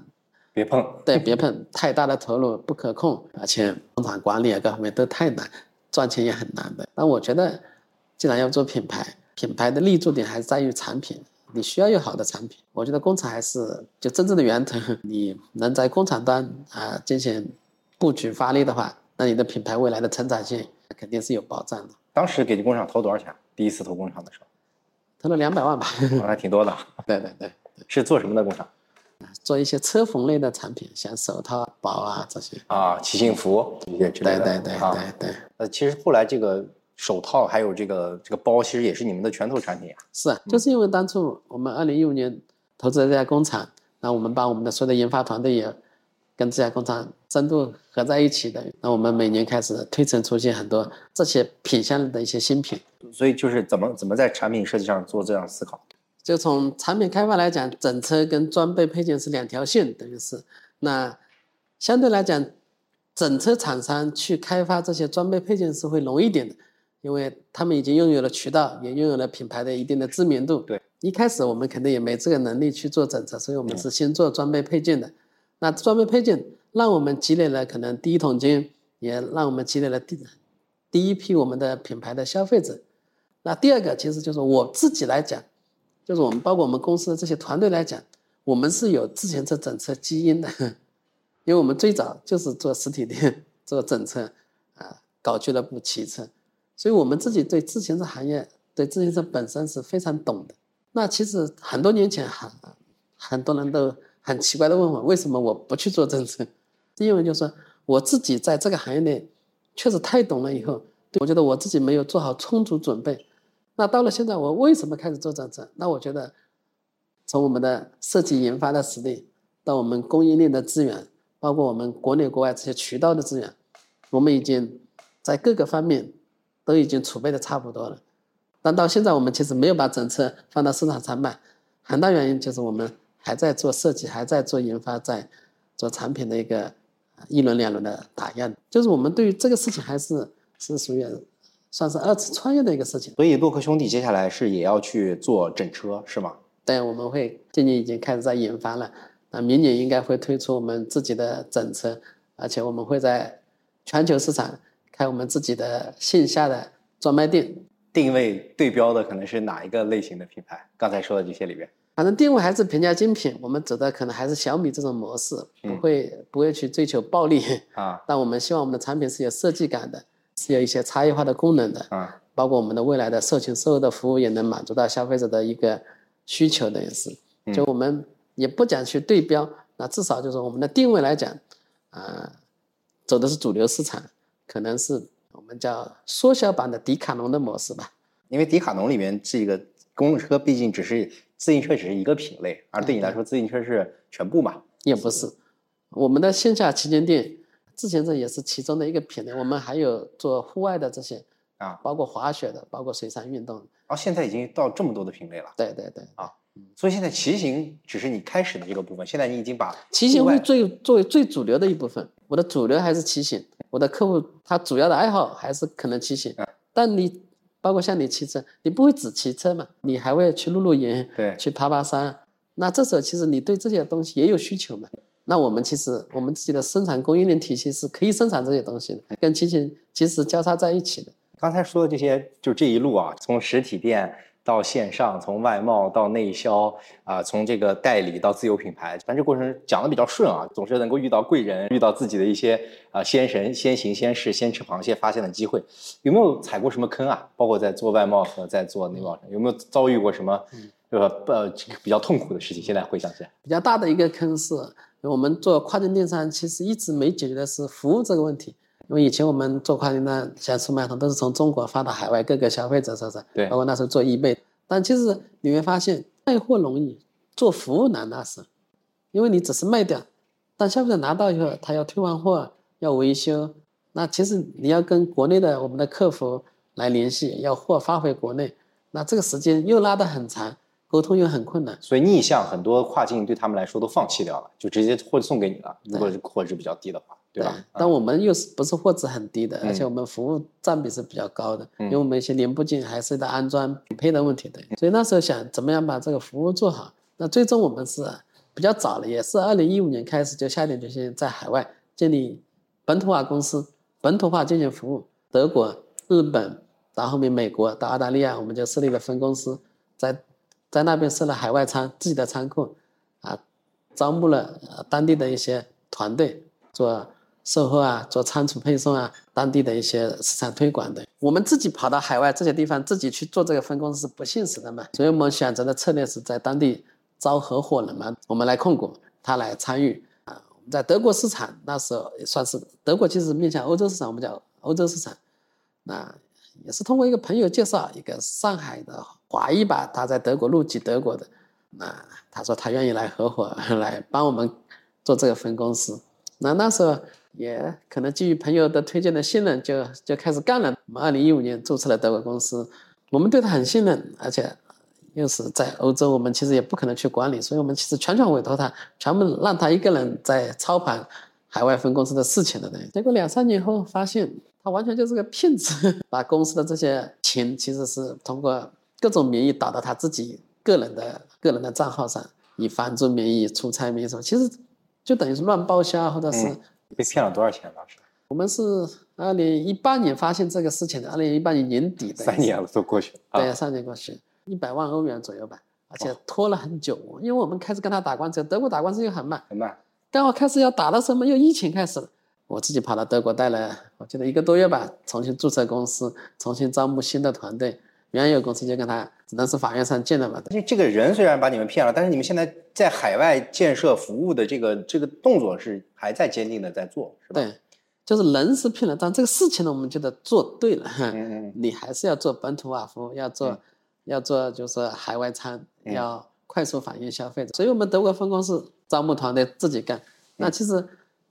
别碰，对，别碰，太大的投入不可控，而且工厂管理啊各方面都太难，赚钱也很难的。但我觉得，既然要做品牌，品牌的立足点还是在于产品，你需要有好的产品。我觉得工厂还是就真正的源头，你能在工厂端啊进行布局发力的话，那你的品牌未来的成长性肯定是有保障的。当时给你工厂投多少钱？第一次投工厂的时候。投了两百万吧，还挺多的。对对对，是做什么的工厂？做一些车缝类的产品，像手套、包啊这些。啊，骑行服这些之类的。对对对对对。呃，其实后来这个手套还有这个这个包，其实也是你们的拳头产品啊。是啊，就是因为当初我们二零一五年投资了这家工厂，那我们把我们的所有的研发团队也跟这家工厂深度合在一起的，那我们每年开始推陈出新很多这些品相的一些新品。所以就是怎么怎么在产品设计上做这样思考。就从产品开发来讲，整车跟装备配件是两条线，等于是那相对来讲，整车厂商去开发这些装备配件是会容易一点的，因为他们已经拥有了渠道，也拥有了品牌的一定的知名度。对，一开始我们肯定也没这个能力去做整车，所以我们是先做装备配件的。那装备配件让我们积累了可能第一桶金，也让我们积累了第第一批我们的品牌的消费者。那第二个其实就是我自己来讲。就是我们包括我们公司的这些团队来讲，我们是有自行车整车基因的，因为我们最早就是做实体店做整车，啊，搞俱乐部骑车，所以我们自己对自行车行业、对自行车本身是非常懂的。那其实很多年前很很多人都很奇怪的问我，为什么我不去做整车？因为就是我自己在这个行业内确实太懂了，以后我觉得我自己没有做好充足准备。那到了现在，我为什么开始做整车？那我觉得，从我们的设计研发的实力，到我们供应链的资源，包括我们国内国外这些渠道的资源，我们已经在各个方面都已经储备的差不多了。但到现在，我们其实没有把整车放到市场上卖，很大原因就是我们还在做设计，还在做研发，在做产品的一个一轮两轮的打样。就是我们对于这个事情还是是属于。算是二次创业的一个事情，所以洛克兄弟接下来是也要去做整车，是吗？对，我们会今年已经开始在研发了，那明年应该会推出我们自己的整车，而且我们会在全球市场开我们自己的线下的专卖店。定位对标的可能是哪一个类型的品牌？刚才说的这些里边，反正定位还是平价精品，我们走的可能还是小米这种模式，不会不会去追求暴利啊，但我们希望我们的产品是有设计感的。是有一些差异化的功能的啊，包括我们的未来的售前售后的服务也能满足到消费者的一个需求等于是，就我们也不讲去对标，那至少就是我们的定位来讲，啊，走的是主流市场，可能是我们叫缩小版的迪卡侬的模式吧。因为迪卡侬里面这个公路车毕竟只是自行车只是一个品类，而对你来说自行车是全部嘛？也不是，我们的线下旗舰店。自行车也是其中的一个品类，我们还有做户外的这些啊，包括滑雪的，包括水上运动。哦，现在已经到这么多的品类了。对对对啊，所以现在骑行只是你开始的这个部分，现在你已经把骑行会最作为最主流的一部分。我的主流还是骑行，我的客户他主要的爱好还是可能骑行。但你包括像你骑车，你不会只骑车嘛？你还会去露露营，对，去爬爬山。那这时候其实你对这些东西也有需求嘛？那我们其实我们自己的生产供应链体系是可以生产这些东西的，跟机器其实交叉在一起的。刚才说的这些，就这一路啊，从实体店到线上，从外贸到内销啊，从这个代理到自有品牌，反正这过程讲的比较顺啊，总是能够遇到贵人，遇到自己的一些啊先神，先行先试，先吃螃蟹发现的机会。有没有踩过什么坑啊？包括在做外贸和在做内贸上，有没有遭遇过什么呃呃比较痛苦的事情？现在回想起来，比较大的一个坑是。我们做跨境电商，其实一直没解决的是服务这个问题。因为以前我们做跨境电商，像速卖通都是从中国发到海外各个消费者手上，对，包括那时候做易贝。但其实你会发现，卖货容易，做服务难，那是，因为你只是卖掉，但消费者拿到以后，他要退换货，要维修，那其实你要跟国内的我们的客服来联系，要货发回国内，那这个时间又拉得很长。沟通又很困难，所以逆向很多跨境对他们来说都放弃掉了，就直接货送给你了。如果是货值比较低的话，对吧？但我们又是不是货值很低的，而且我们服务占比是比较高的，因为我们一些零部件还是在安装匹配的问题的。所以那时候想怎么样把这个服务做好，那最终我们是比较早了，也是二零一五年开始就下定决心在海外建立本土化公司，本土化进行服务。德国、日本到后面美国到澳大利亚，我们就设立了分公司，在。在那边设了海外仓，自己的仓库，啊，招募了当地的一些团队做售后啊，做仓储配送啊，当地的一些市场推广的。我们自己跑到海外这些地方，自己去做这个分公司是不现实的嘛，所以我们选择的策略是在当地招合伙人嘛，我们来控股，他来参与啊。在德国市场那时候也算是德国，其实面向欧洲市场，我们叫欧洲市场，那也是通过一个朋友介绍，一个上海的。华裔吧，他在德国入籍德国的，那他说他愿意来合伙来帮我们做这个分公司。那那时候也可能基于朋友的推荐的信任，就就开始干了。我们二零一五年注册了德国公司，我们对他很信任，而且又是在欧洲，我们其实也不可能去管理，所以我们其实全权委托他，全部让他一个人在操盘海外分公司的事情的。结果两三年后发现，他完全就是个骗子，把公司的这些钱其实是通过各种名义打到他自己个人的个人的账号上，以房租名义、出差名义什么，其实就等于是乱报销，或者是。被骗了多少钱？当时我们是二零一八年发现这个事情的，二零一八年年底的，三年了都过去了，对，三年过去，一百万欧元左右吧，而且拖了很久，因为我们开始跟他打官司，德国打官司又很慢，很慢，刚好开始要打的时候，又疫情开始了，我自己跑到德国待了，我记得一个多月吧，重新注册公司，重新招募新的团队。原有公司就跟他只能是法院上见的嘛。这这个人虽然把你们骗了，但是你们现在在海外建设服务的这个这个动作是还在坚定的在做，是吧？对，就是人是骗了，但这个事情呢，我们觉得做对了。嗯嗯。你还是要做本土化服务，要做要做就是海外餐，要快速反映消费者。所以我们德国分公司招募团队自己干，那其实。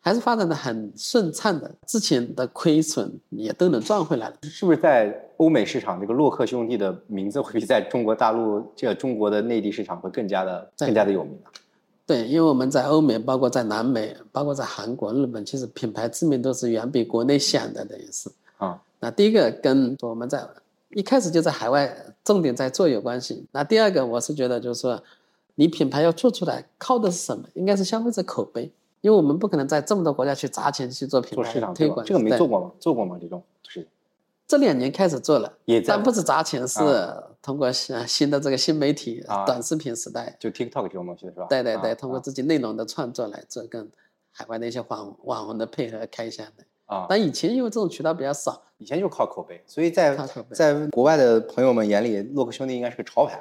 还是发展的很顺畅的，之前的亏损也都能赚回来了。是不是在欧美市场，这个洛克兄弟的名字会比在中国大陆这中国的内地市场会更加的更加的有名啊？对，因为我们在欧美，包括在南美，包括在韩国、日本，其实品牌知名度是远比国内响的，等于是啊。那第一个跟我们在一开始就在海外重点在做有关系。那第二个，我是觉得就是说，你品牌要做出来，靠的是什么？应该是消费者口碑。因为我们不可能在这么多国家去砸钱去做品牌推广，这个没做过吗？做过吗？这种是这两年开始做了，也但不是砸钱，是通过新新的这个新媒体短视频时代，就 TikTok 这种东西是吧？对对对，通过自己内容的创作来做跟海外的一些网网红的配合开箱的啊。但以前因为这种渠道比较少，以前就靠口碑，所以在在国外的朋友们眼里，洛克兄弟应该是个潮牌，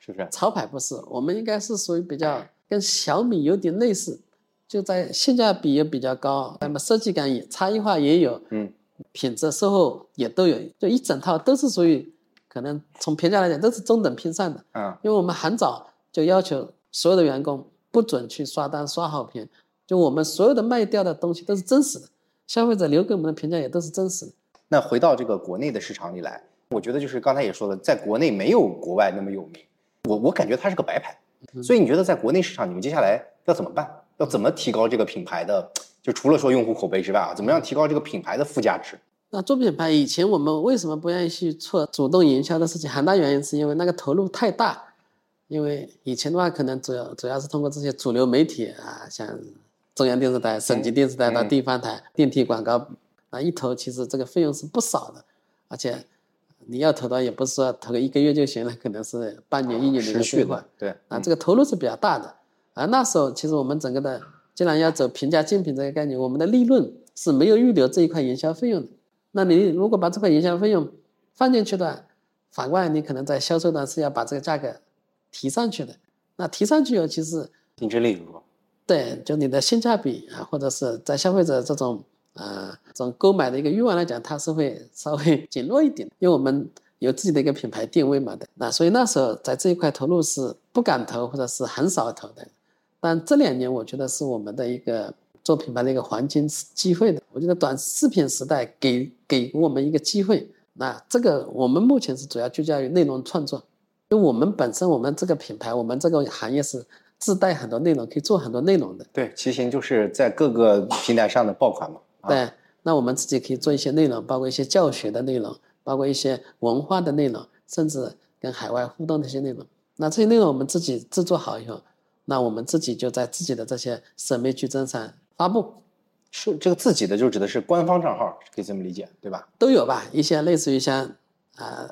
是不是？潮牌不是，我们应该是属于比较跟小米有点类似。就在性价比也比较高，那么设计感也差异化也有，嗯，品质售后也都有，就一整套都是属于可能从评价来讲都是中等偏上的，嗯，因为我们很早就要求所有的员工不准去刷单刷好评，就我们所有的卖掉的东西都是真实的，消费者留给我们的评价也都是真实的。那回到这个国内的市场里来，我觉得就是刚才也说了，在国内没有国外那么有名，我我感觉它是个白牌，所以你觉得在国内市场你们接下来要怎么办？要怎么提高这个品牌的？就除了说用户口碑之外啊，怎么样提高这个品牌的附加值？那做品牌以前我们为什么不愿意去做主动营销的事情？很大原因是因为那个投入太大。因为以前的话，可能主要主要是通过这些主流媒体啊，像中央电视台、省级电视台到地方台、电梯广告啊，一投其实这个费用是不少的，而且你要投的也不是说投个一个月就行了，可能是半年、一年的一个规划。对，啊，这个投入是比较大的。而那时候，其实我们整个的，既然要走平价竞品这个概念，我们的利润是没有预留这一块营销费用的。那你如果把这块营销费用放进去的话，反过来你可能在销售端是要把这个价格提上去的。那提上去以后，其实竞争力如何？对，就你的性价比啊，或者是在消费者这种呃这种购买的一个欲望来讲，它是会稍微 减弱一点，因为我们。有自己的一个品牌定位嘛的，那所以那时候在这一块投入是不敢投或者是很少投的，但这两年我觉得是我们的一个做品牌的一个黄金机会的。我觉得短视频时代给给我们一个机会，那这个我们目前是主要聚焦于内容创作，因为我们本身我们这个品牌我们这个行业是自带很多内容，可以做很多内容的。对，骑行就是在各个平台上的爆款嘛。对，那我们自己可以做一些内容，包括一些教学的内容。包括一些文化的内容，甚至跟海外互动的一些内容。那这些内容我们自己制作好以后，那我们自己就在自己的这些省媒矩阵上发布。是这个自己的就指的是官方账号，可以这么理解，对吧？都有吧，一些类似于像啊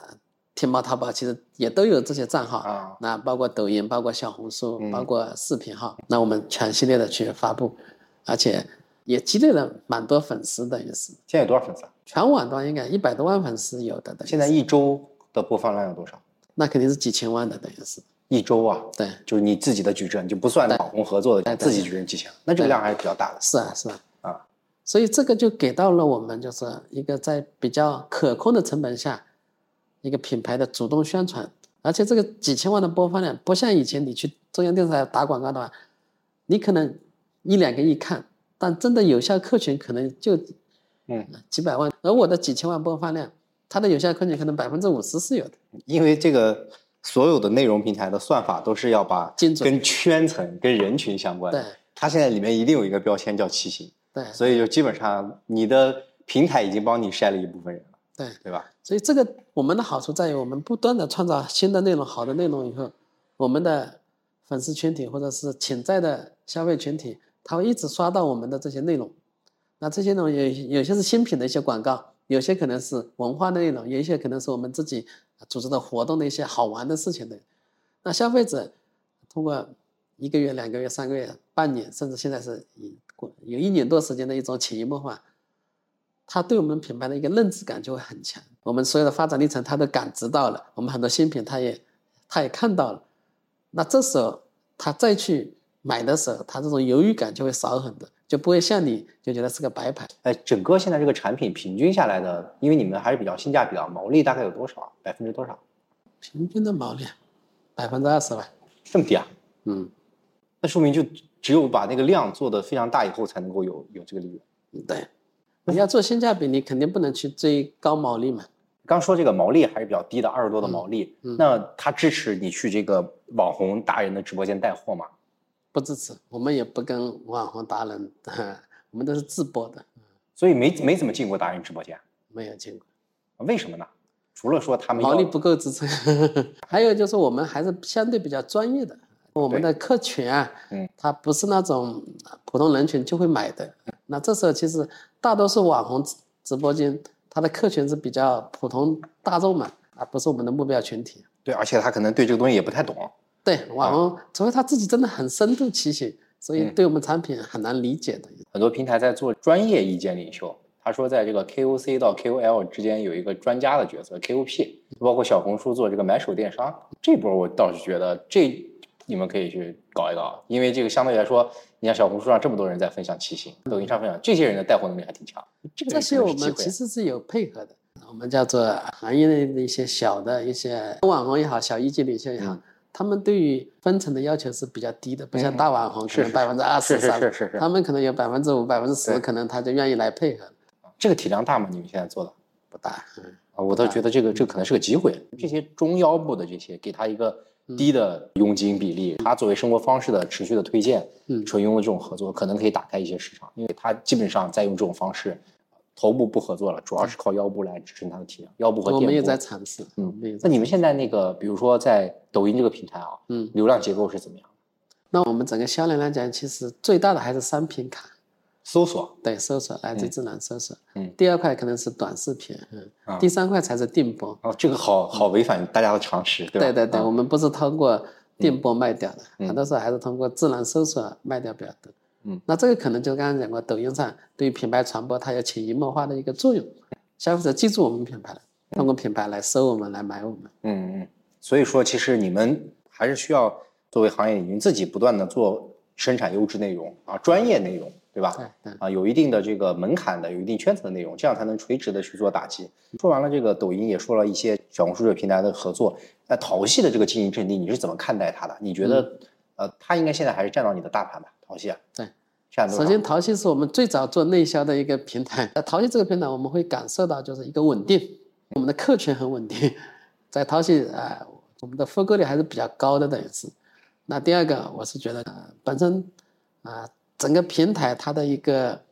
天猫、淘宝，其实也都有这些账号啊。那包括抖音，包括小红书，包括视频号，那我们全系列的去发布，而且。也积累了蛮多粉丝等于是。现在有多少粉丝？全网端应该一百多万粉丝有的。现在一周的播放量有多少？那肯定是几千万的，等于是。一周啊？对，就是你自己的矩阵，就不算网红合作的，自己矩阵几千，那这个量还是比较大的。是啊，是啊。啊，所以这个就给到了我们，就是一个在比较可控的成本下，一个品牌的主动宣传，而且这个几千万的播放量，不像以前你去中央电视台打广告的话，你可能一两个亿看。但真的有效客群可能就，嗯，几百万，而我的几千万播放量，它的有效客群可能百分之五十是有的。因为这个所有的内容平台的算法都是要把精准跟圈层、跟人群相关的。对它现在里面一定有一个标签叫骑行，对，所以就基本上你的平台已经帮你筛了一部分人了，对，对吧？所以这个我们的好处在于，我们不断的创造新的内容、好的内容以后，我们的粉丝群体或者是潜在的消费群体，他会一直刷到我们的这些内容。那这些内容有有些是新品的一些广告，有些可能是文化内容，有一些可能是我们自己组织的活动的一些好玩的事情的。那消费者通过一个月、两个月、三个月、半年，甚至现在是过有一年多时间的一种潜移默化，他对我们品牌的一个认知感就会很强。我们所有的发展历程，他都感知到了，我们很多新品，他也他也看到了。那这时候他再去买的时候，他这种犹豫感就会少很多，就不会像你就觉得是个白牌。哎，整个现在这个产品平均下来的，因为你们还是比较性价比啊，毛利大概有多少？百分之多少？平均的毛利百分之二十吧。这么低啊？嗯，那说明就只有把那个量做得非常大以后，才能够有有这个利润。对。你要做性价比，你肯定不能去追高毛利嘛。刚说这个毛利还是比较低的，二十多的毛利，嗯那它支持你去这个网红达人的直播间带货吗？不支持，我们也不跟网红达人，我们都是自播的，所以没没怎么进过达人直播间，没有进过。为什么呢？除了说他们毛利不够支撑，还有就是我们还是相对比较专业的，我们的客群啊，嗯，他不是那种普通人群就会买的。那这时候其实大多数网红直直播间，他的客群是比较普通大众嘛，而不是我们的目标群体。对，而且他可能对这个东西也不太懂。对，网红除非他自己真的很深度骑行，所以嗯对我们产品很难理解的。很多平台在做专业意见领袖，他说在这个 KOC 到 KOL 之间有一个专家的角色 KOP，包括小红书做这个买手电商，这波我倒是觉得这你们可以去搞一搞，因为这个相对来说，你看小红书上这么多人在分享骑行，抖音上分享，这些人的带货能力还挺强。这个这些我们其实是有配合的，我们叫做行业内的一些小的一些网红也好，小一级领袖也好，嗯他们对于分成的要求是比较低的，不像大网红可能百分之二十、是是三是是是他们可能有百分之五、百分之十，可能他就愿意来配合，这个体量大吗？你们现在做的？不大。嗯，啊，我倒觉得这个这个可能是个机会。这些中腰部的这些，给他一个低的佣金比例，他作为生活方式的持续的推荐，嗯纯佣的这种合作，可能可以打开一些市场，因为他基本上在用这种方式，头部不合作了，主要是靠腰部来支撑它的体量，腰部和我们也。在尝试。嗯那你们现在那个，比如说在抖音这个平台啊，嗯，流量结构是怎么样？那我们整个销量来讲，其实最大的还是商品卡，搜索，对，搜索来自嗯智能搜索。嗯第二块可能是短视频，嗯，啊第三块才是电播。哦，这个好好违反大家的常识，对吧？对对我们不是通过电波卖掉的，嗯很多时候还是通过自然搜索卖掉比较多。嗯，那这个可能就刚刚讲过，抖音上对于品牌传播它有潜移默化的一个作用，消费者记住我们品牌了，通过品牌来搜我们，来买我们。嗯嗯，所以说其实你们还是需要作为行业领军自己不断的做生产优质内容啊，专业内容，对吧？对对，啊，有一定的这个门槛的，有一定圈层的内容，这样才能垂直的去做打击。说完了这个抖音，也说了一些小红书这个平台的合作。那淘系的这个经营阵地，你是怎么看待它的？你觉得，呃，它应该现在还是占到你的大盘吧？淘系啊，对，占多？首先淘系是我们最早做内销的一个平台，在淘系这个平台我们会感受到就是一个稳定，我们的客群很稳定，在淘系啊、呃我们的复购率还是比较高的，等于是。那第二个，我是觉得、呃、本身啊、整个平台它的一个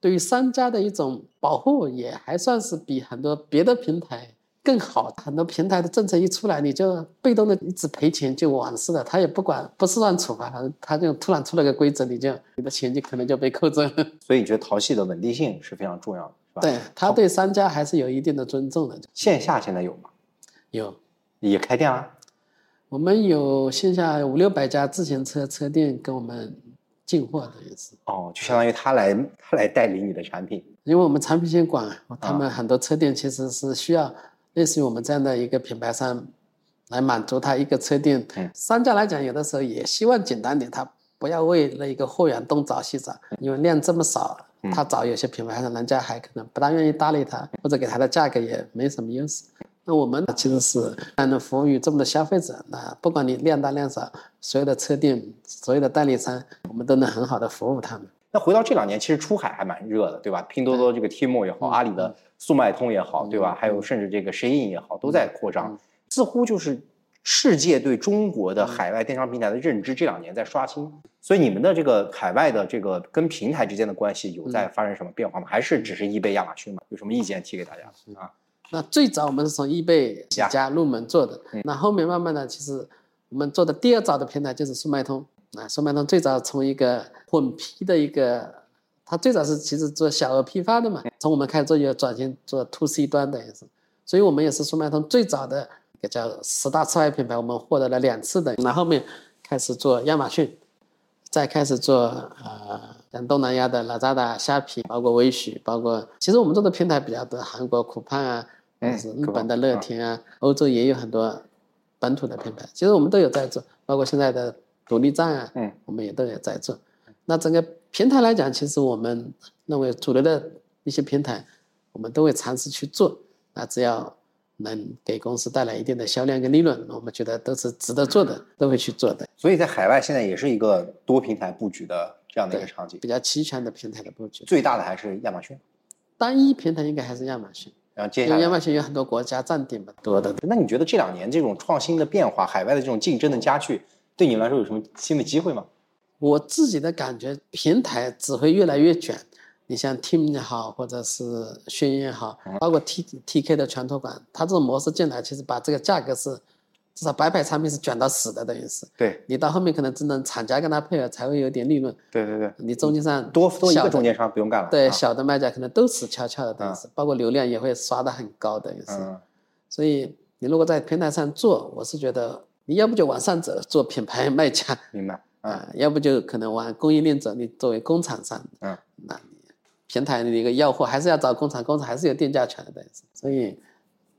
对于商家的一种保护，也还算是比很多别的平台更好。很多平台的政策一出来，你就被动的一直赔钱就完事了，他也不管，不是乱处罚，他他就突然出了个规则，你就你的钱就可能就被扣走了。所以你觉得淘系的稳定性是非常重要的，是吧？对他对商家还是有一定的尊重的。线下现在有吗？有，也开店了？我们有线下五六百家自行车车店跟我们进货的也是，哦，就相当于他来他来代理你的产品。因为我们产品线广，他们很多车店其实是需要类似于我们这样的一个品牌商来满足他一个车店。嗯商家来讲，有的时候也希望简单点，他不要为了一个货源东找西找，因为量这么少，嗯他找有些品牌商，人家还可能不大愿意搭理他，或者给他的价格也没什么优势。那我们其实是能服务于这么多消费者，那不管你量大量少，所有的车店、所有的代理商，我们都能很好的服务他们。那回到这两年，其实出海还蛮热的，对吧？拼多多这个 Tmall 也好，嗯阿里的速卖通也好，嗯对吧？嗯还有甚至这个 Shein 也好，都在扩张嗯，似乎就是世界对中国的海外电商平台的认知这两年在刷新，所以你们的这个海外的这个跟平台之间的关系有在发生什么变化吗？还是只是易贝、亚马逊吗？有什么意见提给大家啊？那最早我们是从易贝起呀家入门做的嗯，那后面慢慢的，其实我们做的第二早的平台就是速卖通啊。速卖通最早从一个混批的一个，它最早是其实做小额批发的嘛，从我们开始做就转型做 to C 端的也是，所以我们也是速卖通最早的一个叫十大次外品牌，我们获得了两次的。那后面开始做亚马逊，再开始做呃像东南亚的拉扎达、虾皮，包括微许，包括其实我们做的平台比较多，韩国酷胖啊，日本的乐天啊，欧洲也有很多本土的品牌，其实我们都有在做，包括现在的独立站啊，嗯，我们也都有在做。那整个平台来讲，其实我们认为主流的一些平台，我们都会尝试去做。那只要能给公司带来一定的销量跟利润，我们觉得都是值得做的，都会去做的。所以在海外现在也是一个多平台布局的这样的一个场景，比较齐全的平台的布局。最大的还是亚马逊，单一平台应该还是亚马逊，然后接下来亚马。逊有很多国家占顶嘛，多的。那你觉得这两年这种创新的变化，海外的这种竞争的加剧，对你来说有什么新的机会吗？我自己的感觉，平台只会越来越卷。你像 Team 也好，或者是轩辕也好，包括 T T K 的全托管，它这种模式进来，其实把这个价格是至少白牌产品是卷到死的，等于是对你到后面可能只能厂家跟他配合才会有点利润，对对对，你中间商多多一个中间商不用干了。对啊小的卖家可能都死翘翘的，等于是包括流量也会刷的很高，等于是。嗯所以你如果在平台上做，我是觉得你要不就往上走，做品牌卖家，明白。嗯啊、要不就可能往供应链走，你作为工厂商，嗯，那你平台的一个要货还是要找工厂，工厂还是有定价权的，所以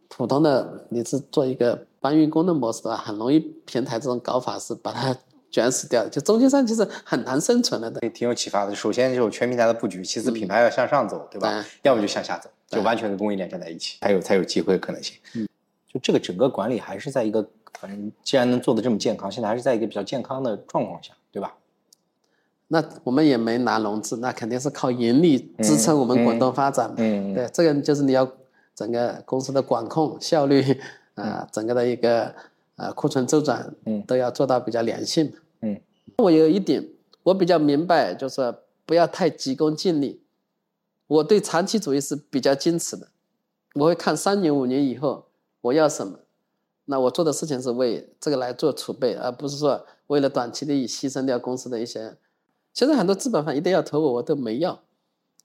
普通的你是做一个搬运工的模式的话，很容易平台这种搞法是把它 卷死掉，就中间商其实很难生存了的。这挺有启发的。首先就是全平台的布局，其次品牌要向上走，对吧？要么就向下走，就完全跟供应链站在一起，才有才有机会可能性。嗯，就这个整个管理还是在一个，反正既然能做的这么健康，现在还是在一个比较健康的状况下，对吧？那我们也没拿融资，那肯定是靠盈利支撑我们滚动发展嘛。嗯，对，这个就是你要整个公司的管控效率啊、整个的一个呃库存周转，嗯都要做到比较良性。嗯，我有一点我比较明白，就是不要太急功近利。我对长期主义是比较矜持的，我会看三年五年以后我要什么，那我做的事情是为这个来做储备，而不是说为了短期利益牺牲掉公司的一些。现在很多资本方一定要投我，我都没要，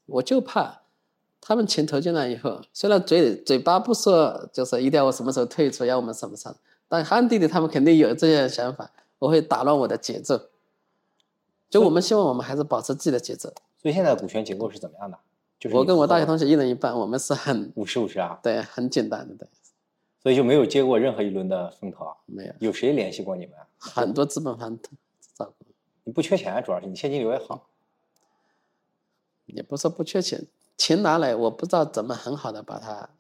我就怕他们钱投进来以后，虽然嘴嘴巴不说，就是一定要我什么时候退出，要我们什么时候，但暗地里他们肯定有这些想法，我会打乱我的节奏。就我们希望我们还是保持自己的节奏。所以现在的股权结构是怎么样的？就是我跟我大学同学一人一半，我们是很五十五十啊，对很简单的，对，所以就没有接过任何一轮的风投啊。没有有谁联系过你们啊？很多资本方找过，你不缺钱啊，主要是你现金流也好。也不是说不缺钱，钱拿来我不知道怎么很好的把它，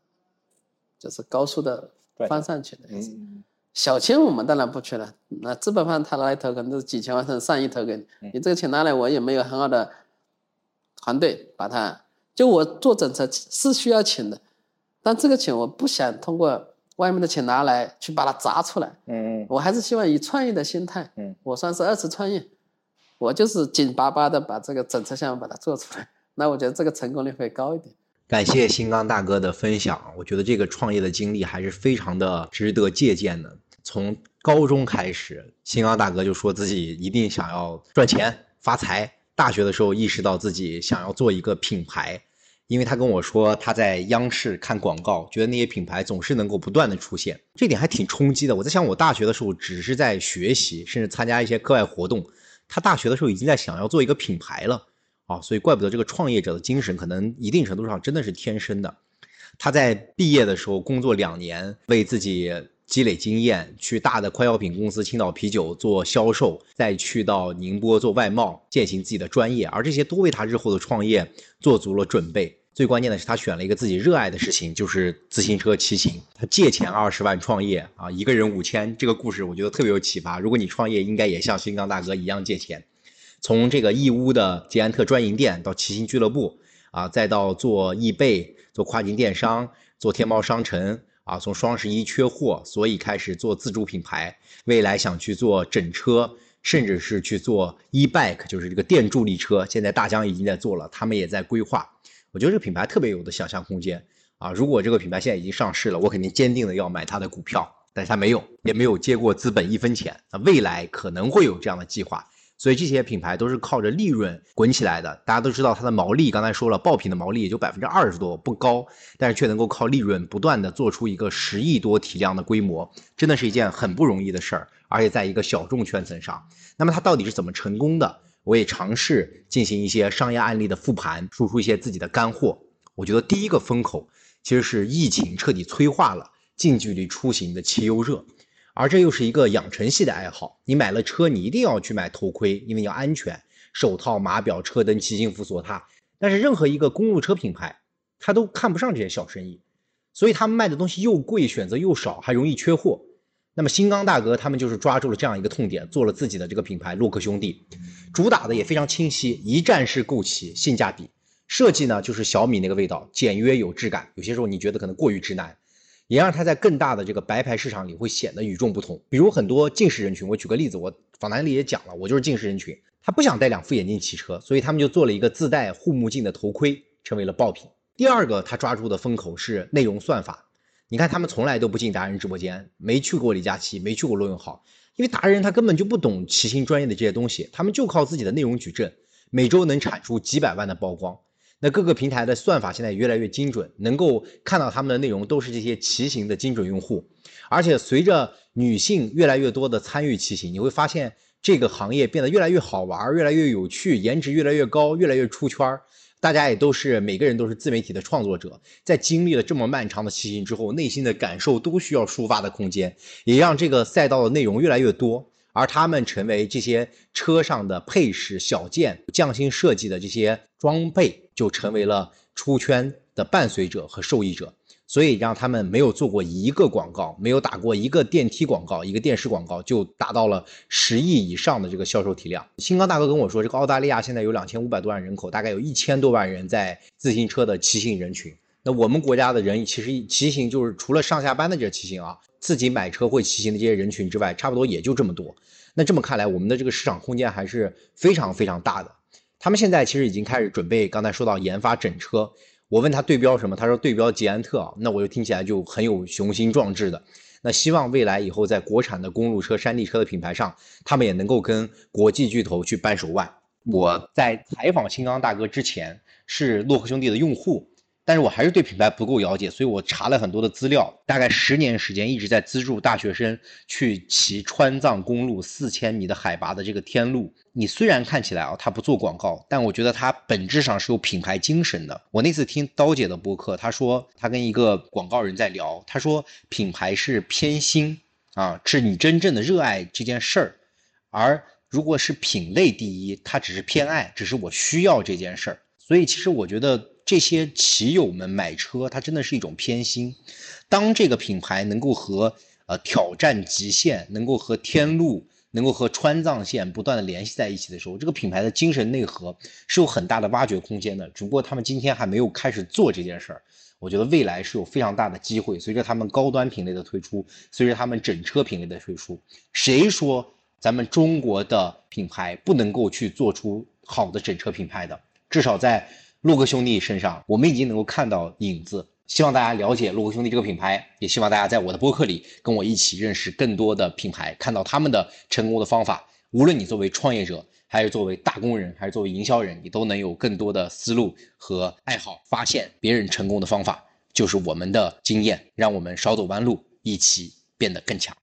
就是高速的翻上去的。嗯，小钱我们当然不缺了，那资本方他拿来投可能都是几千万甚至上亿投给你，嗯你这个钱拿来我也没有很好的团队把它，就我做整车是需要钱的，但这个钱我不想通过外面的钱拿来去把它砸出来，嗯嗯我还是希望以创业的心态，嗯，我算是二次创业，我就是紧巴巴的把这个整车项目把它做出来，那我觉得这个成功率会高一点。感谢新刚大哥的分享，我觉得这个创业的经历还是非常的值得借鉴的。从高中开始，新刚大哥就说自己一定想要赚钱发财。大学的时候意识到自己想要做一个品牌，因为他跟我说他在央视看广告，觉得那些品牌总是能够不断的出现，这点还挺冲击的。我在想，我大学的时候只是在学习，甚至参加一些课外活动，他大学的时候已经在想要做一个品牌了。啊，所以怪不得这个创业者的精神可能一定程度上真的是天生的。他在毕业的时候工作两年，为自己积累经验，去大的快消品公司青岛啤酒做销售，再去到宁波做外贸，践行自己的专业，而这些都为他日后的创业做足了准备。最关键的是，他选了一个自己热爱的事情，就是自行车骑行。他借钱二十万创业啊，一个人五千，这个故事我觉得特别有启发。如果你创业，应该也像新刚大哥一样借钱。从这个义乌的捷安特专营店到骑行俱乐部啊，再到做易贝、做跨境电商、做天猫商城啊，从双十一缺货，所以开始做自主品牌，未来想去做整车，甚至是去做 e bike，就是这个电助力车，现在大疆已经在做了，他们也在规划。我觉得这个品牌特别有的想象空间啊！如果这个品牌现在已经上市了，我肯定坚定的要买它的股票，但是它没有，也没有接过资本一分钱，那未来可能会有这样的计划。所以这些品牌都是靠着利润滚起来的。大家都知道它的毛利，刚才说了，爆品的毛利也就百分之二十多，不高，但是却能够靠利润不断的做出一个十亿多体量的规模，真的是一件很不容易的事儿。而且在一个小众圈层上，那么它到底是怎么成功的？我也尝试进行一些商业案例的复盘，输出一些自己的干货。我觉得第一个风口其实是疫情彻底催化了近距离出行的汽油热。而这又是一个养成系的爱好，你买了车，你一定要去买头盔，因为要安全，手套、码表、车灯、骑行服、锁踏。但是任何一个公路车品牌，他都看不上这些小生意，所以他们卖的东西又贵，选择又少，还容易缺货。那么新刚大哥他们就是抓住了这样一个痛点，做了自己的这个品牌洛克兄弟，主打的也非常清晰，一站式购齐，性价比，设计呢就是小米那个味道，简约有质感，有些时候你觉得可能过于直男。也让它在更大的这个白牌市场里会显得与众不同。比如很多近视人群，我举个例子，我访谈里也讲了，我就是近视人群，他不想戴两副眼镜骑车，所以他们就做了一个自带护目镜的头盔，成为了爆品。第二个，他抓住的风口是内容算法。你看他们从来都不进达人直播间，没去过李佳琦，没去过罗永浩，因为达人他根本就不懂骑行专业的这些东西，他们就靠自己的内容矩阵，每周能产出几百万的曝光。那各个平台的算法现在越来越精准，能够看到他们的内容都是这些骑行的精准用户，而且随着女性越来越多的参与骑行，你会发现这个行业变得越来越好玩，越来越有趣，颜值越来越高，越来越出圈儿。大家也都是每个人都是自媒体的创作者，在经历了这么漫长的骑行之后，内心的感受都需要抒发的空间，也让这个赛道的内容越来越多。而他们成为这些车上的配饰、小件、匠心设计的这些装备，就成为了出圈的伴随者和受益者。所以让他们没有做过一个广告，没有打过一个电梯广告、一个电视广告，就达到了十亿以上的这个销售体量。新刚大哥跟我说，这个澳大利亚现在有两千五百多万人口，大概有一千多万人在自行车的骑行人群。那我们国家的人其实骑行就是除了上下班的这骑行啊。自己买车会骑行的这些人群之外，差不多也就这么多。那这么看来，我们的这个市场空间还是非常非常大的。他们现在其实已经开始准备，刚才说到研发整车。我问他对标什么，他说对标捷安特啊。那我就听起来就很有雄心壮志的。那希望未来以后在国产的公路车、山地车的品牌上，他们也能够跟国际巨头去掰手腕。我在采访新钢大哥之前，是洛克兄弟的用户。但是我还是对品牌不够了解，所以我查了很多的资料，大概十年时间一直在资助大学生去骑川藏公路四千米的海拔的这个天路。你虽然看起来啊，他不做广告，但我觉得他本质上是有品牌精神的。我那次听刀姐的播客，她说她跟一个广告人在聊，她说品牌是偏心啊，是你真正的热爱这件事儿，而如果是品类第一，它只是偏爱，只是我需要这件事儿。所以其实我觉得。这些骑友们买车，它真的是一种偏心。当这个品牌能够和呃挑战极限，能够和天路，能够和川藏线不断的联系在一起的时候，这个品牌的精神内核是有很大的挖掘空间的。只不过他们今天还没有开始做这件事儿。我觉得未来是有非常大的机会。随着他们高端品类的推出，随着他们整车品类的推出，谁说咱们中国的品牌不能够去做出好的整车品牌的？至少在。洛克兄弟身上，我们已经能够看到影子。希望大家了解洛克兄弟这个品牌，也希望大家在我的播客里跟我一起认识更多的品牌，看到他们的成功的方法。无论你作为创业者，还是作为打工人，还是作为营销人，你都能有更多的思路和爱好，发现别人成功的方法，就是我们的经验，让我们少走弯路，一起变得更强。